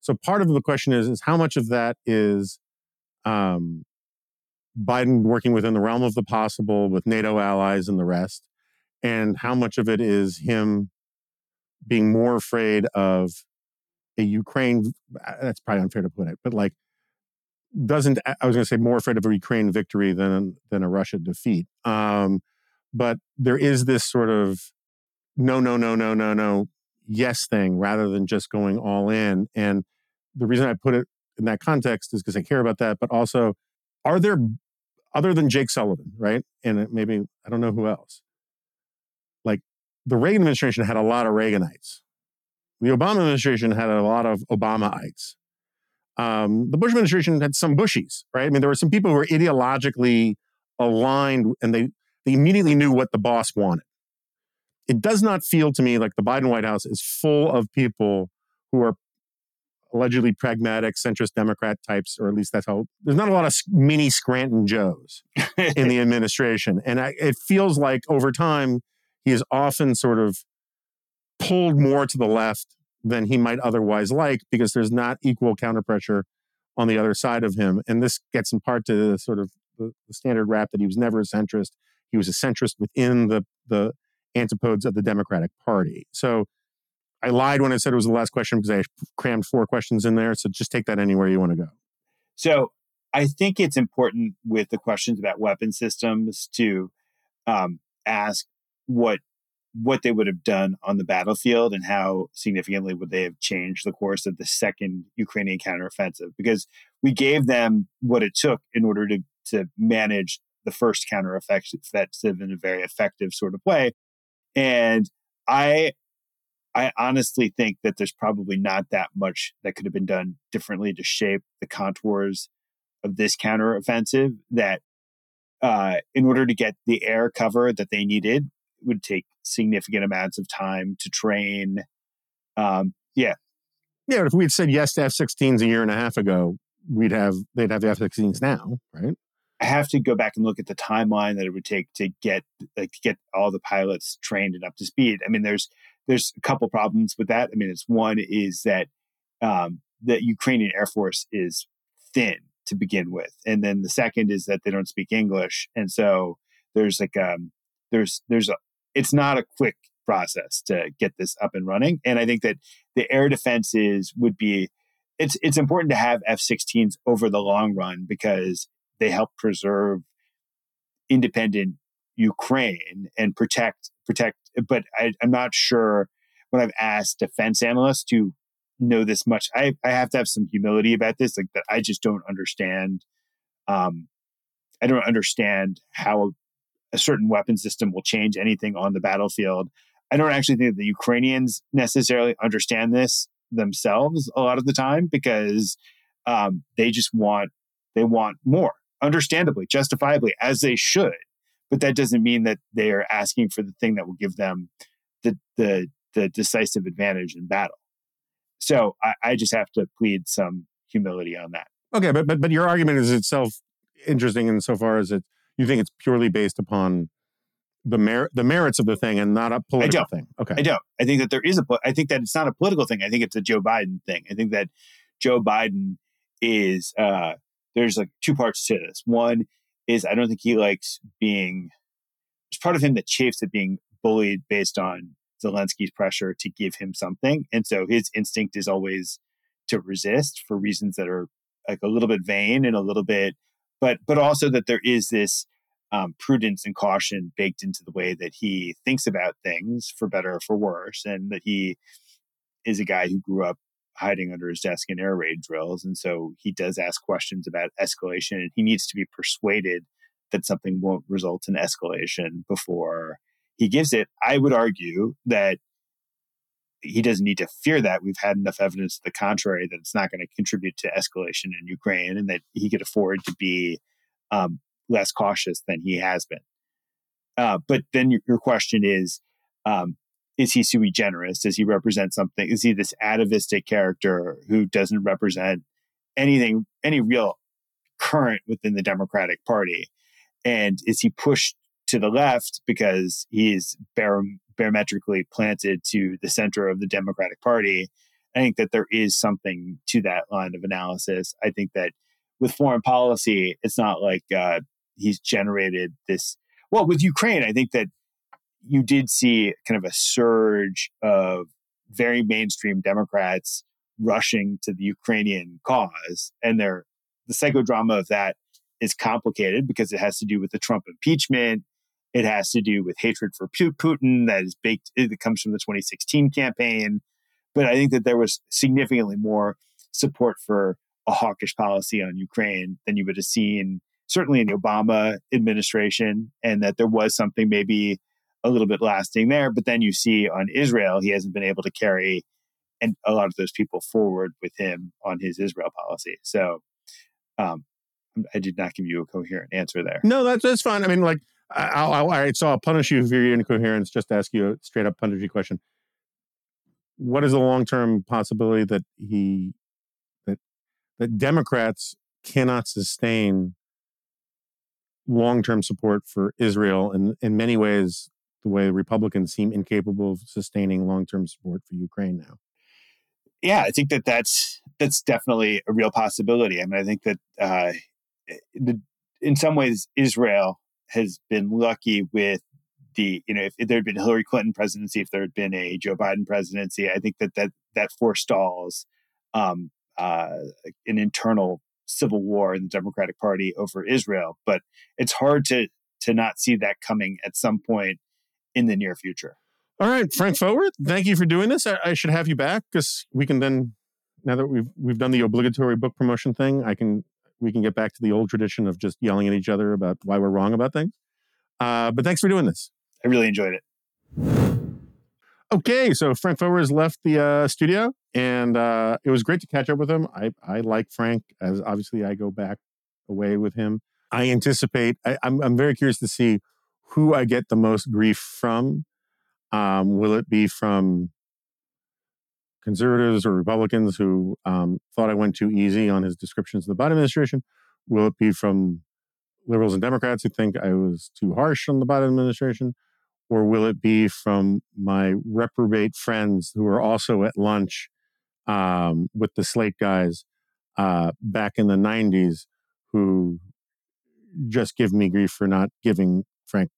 so part of the question is is how much of that is um, Biden working within the realm of the possible with NATO allies and the rest, and how much of it is him being more afraid of a Ukraine. Uh, that's probably unfair to put it, but like doesn't I was going to say more afraid of a Ukraine victory than than a Russia defeat. Um, but there is this sort of no, no, no, no, no, no, yes thing rather than just going all in. And the reason I put it in that context is because I care about that. But also, are there other than Jake Sullivan, right? And maybe I don't know who else. The Reagan administration had a lot of Reaganites. The Obama administration had a lot of Obamaites. Um, the Bush administration had some Bushies, right? I mean, there were some people who were ideologically aligned and they, they immediately knew what the boss wanted. It does not feel to me like the Biden White House is full of people who are allegedly pragmatic centrist Democrat types, or at least that's how there's not a lot of mini Scranton Joes in the administration. And I, it feels like over time, he is often sort of pulled more to the left than he might otherwise like because there's not equal counterpressure on the other side of him. And this gets in part to the sort of the, the standard rap that he was never a centrist. He was a centrist within the the antipodes of the Democratic Party. So I lied when I said it was the last question because I crammed four questions in there. So just take that anywhere you want to go. So I think it's important with the questions about weapon systems to um, ask what what they would have done on the battlefield and how significantly would they have changed the course of the second Ukrainian counteroffensive because we gave them what it took in order to to manage the first counteroffensive in a very effective sort of way. And I I honestly think that there's probably not that much that could have been done differently to shape the contours of this counteroffensive that uh, in order to get the air cover that they needed would take significant amounts of time to train. Um, yeah. Yeah, if we'd said yes to F-16s a year and a half ago, we'd have they'd have the F-16s now, right? I have to go back and look at the timeline that it would take to get like to get all the pilots trained and up to speed. I mean, there's there's a couple problems with that. I mean, it's one is that um, the Ukrainian Air Force is thin to begin with, and then the second is that they don't speak English, and so there's like um, there's there's a it's not a quick process to get this up and running, and I think that the air defenses would be it's it's important to have F-16s over the long run because they help preserve independent Ukraine and protect protect. But I, I'm not sure when I've asked defense analysts to know this much. I, I have to have some humility about this, like that I just don't understand. Um, I don't understand how a certain weapon system will change anything on the battlefield. I don't actually think that the Ukrainians necessarily understand this themselves a lot of the time because um, they just want they want more, understandably, justifiably, as they should but that doesn't mean that they are asking for the thing that will give them the the the decisive advantage in battle. So I, I just have to plead some humility on that. Okay, but but but your argument is itself interesting insofar as it you think it's purely based upon the merit the merits of the thing and not a political thing. Okay, I don't. I think that there is a. I think that it's not a political thing. I think it's a Joe Biden thing. I think that Joe Biden is uh, there's like two parts to this. One is I don't think he likes being. There's part of him that chafes at being bullied based on Zelensky's pressure to give him something, and so his instinct is always to resist for reasons that are like a little bit vain and a little bit, but but also that there is this um, prudence and caution baked into the way that he thinks about things, for better or for worse, and that he is a guy who grew up hiding under his desk in air raid drills. And so he does ask questions about escalation and he needs to be persuaded that something won't result in escalation before he gives it. I would argue that he doesn't need to fear that. We've had enough evidence to the contrary that it's not going to contribute to escalation in Ukraine and that he could afford to be um, less cautious than he has been. Uh, but then your, question is um, is he sui generis? Does he represent something? Is he this atavistic character who doesn't represent anything, any real current within the Democratic Party? And is he pushed to the left because he's bar- barometrically planted to the center of the Democratic Party? I think that there is something to that line of analysis. I think that with foreign policy, it's not like uh, he's generated this. Well, with Ukraine, I think that you did see kind of a surge of very mainstream Democrats rushing to the Ukrainian cause. And they're, the psychodrama of that is complicated because it has to do with the Trump impeachment. It has to do with hatred for Putin that is baked, it comes from the 2016 campaign. But I think that there was significantly more support for a hawkish policy on Ukraine than you would have seen, certainly in the Obama administration, and that there was something maybe a little bit lasting there. But then you see on Israel, he hasn't been able to carry and a lot of those people forward with him on his Israel policy. So um, I did not give you a coherent answer there. No, that's that's fine. I mean, like, I'll, right, so I'll punish you for your incoherence. Just ask you a straight up punishy question. What is the long term possibility that he that that Democrats cannot sustain long term support for Israel? And in many ways, the way Republicans seem incapable of sustaining long term support for Ukraine now. Yeah, I think that that's that's definitely a real possibility. I mean, I think that uh, the, in some ways Israel has been lucky with the you know if, if there had been Hillary Clinton presidency, if there had been a Joe Biden presidency, I think that that that forestalls um, uh, an internal civil war in the Democratic Party over Israel. But it's hard to to not see that coming at some point in the near future. All right, Frank Foer, thank you for doing this. I, I should have you back because we can then, now that we've we've done the obligatory book promotion thing, I can we can get back to the old tradition of just yelling at each other about why we're wrong about things. Uh, but thanks for doing this. I really enjoyed it. Okay, so Frank Foer has left the uh, studio, and uh, it was great to catch up with him. I I like Frank as obviously I go back away with him. I anticipate. I, I'm I'm very curious to see who I get the most grief from. Um, will it be from conservatives or Republicans who um, thought I went too easy on his descriptions of the Biden administration? Will it be from liberals and Democrats who think I was too harsh on the Biden administration? Or will it be from my reprobate friends who are also at lunch um, with the Slate guys uh, back in the 90s who just give me grief for not giving Frank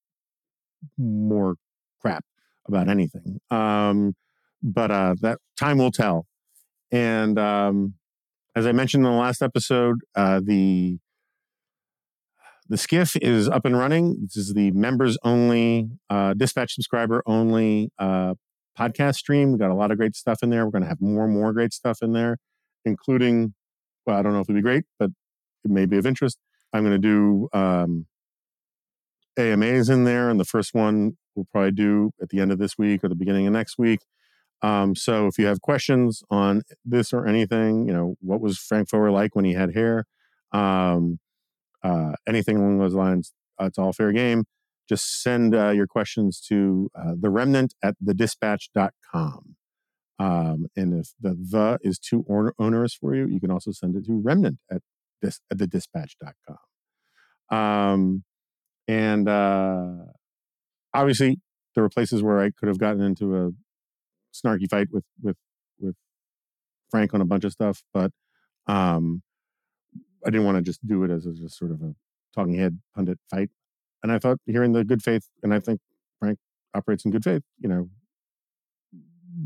more crap about anything. Um, but uh, that time will tell. And um, as I mentioned in the last episode, uh, the the skiff is up and running. This is the members only, uh, dispatch subscriber only uh, podcast stream. We got a lot of great stuff in there. We're going to have more and more great stuff in there, including, well, I don't know if it'll be great, but it may be of interest. I'm going to do um, AMAs in there, and the first one we'll probably do at the end of this week or the beginning of next week. Um, so if you have questions on this or anything, you know, what was Frank Foer like when he had hair? Um, uh, anything along those lines, uh, it's all fair game. Just send uh, your questions to uh, the remnant at thedispatch.com. Um, and if the the is too onerous for you, you can also send it to remnant at this at the dispatch.com. Um, and uh, obviously, there were places where I could have gotten into a snarky fight with with with Frank on a bunch of stuff, but um, I didn't want to just do it as a, just sort of a talking head pundit fight. And I thought hearing the good faith, and I think Frank operates in good faith, you know,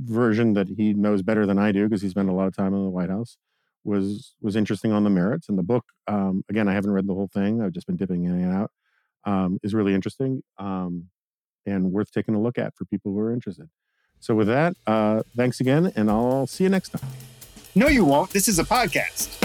version that he knows better than I do because he spent a lot of time in the White House was was interesting on the merits. And the book, um, again, I haven't read the whole thing. I've just been dipping in and out. Um, is really interesting um, and worth taking a look at for people who are interested. So with that, uh, thanks again, and I'll see you next time. No, you won't. This is a podcast.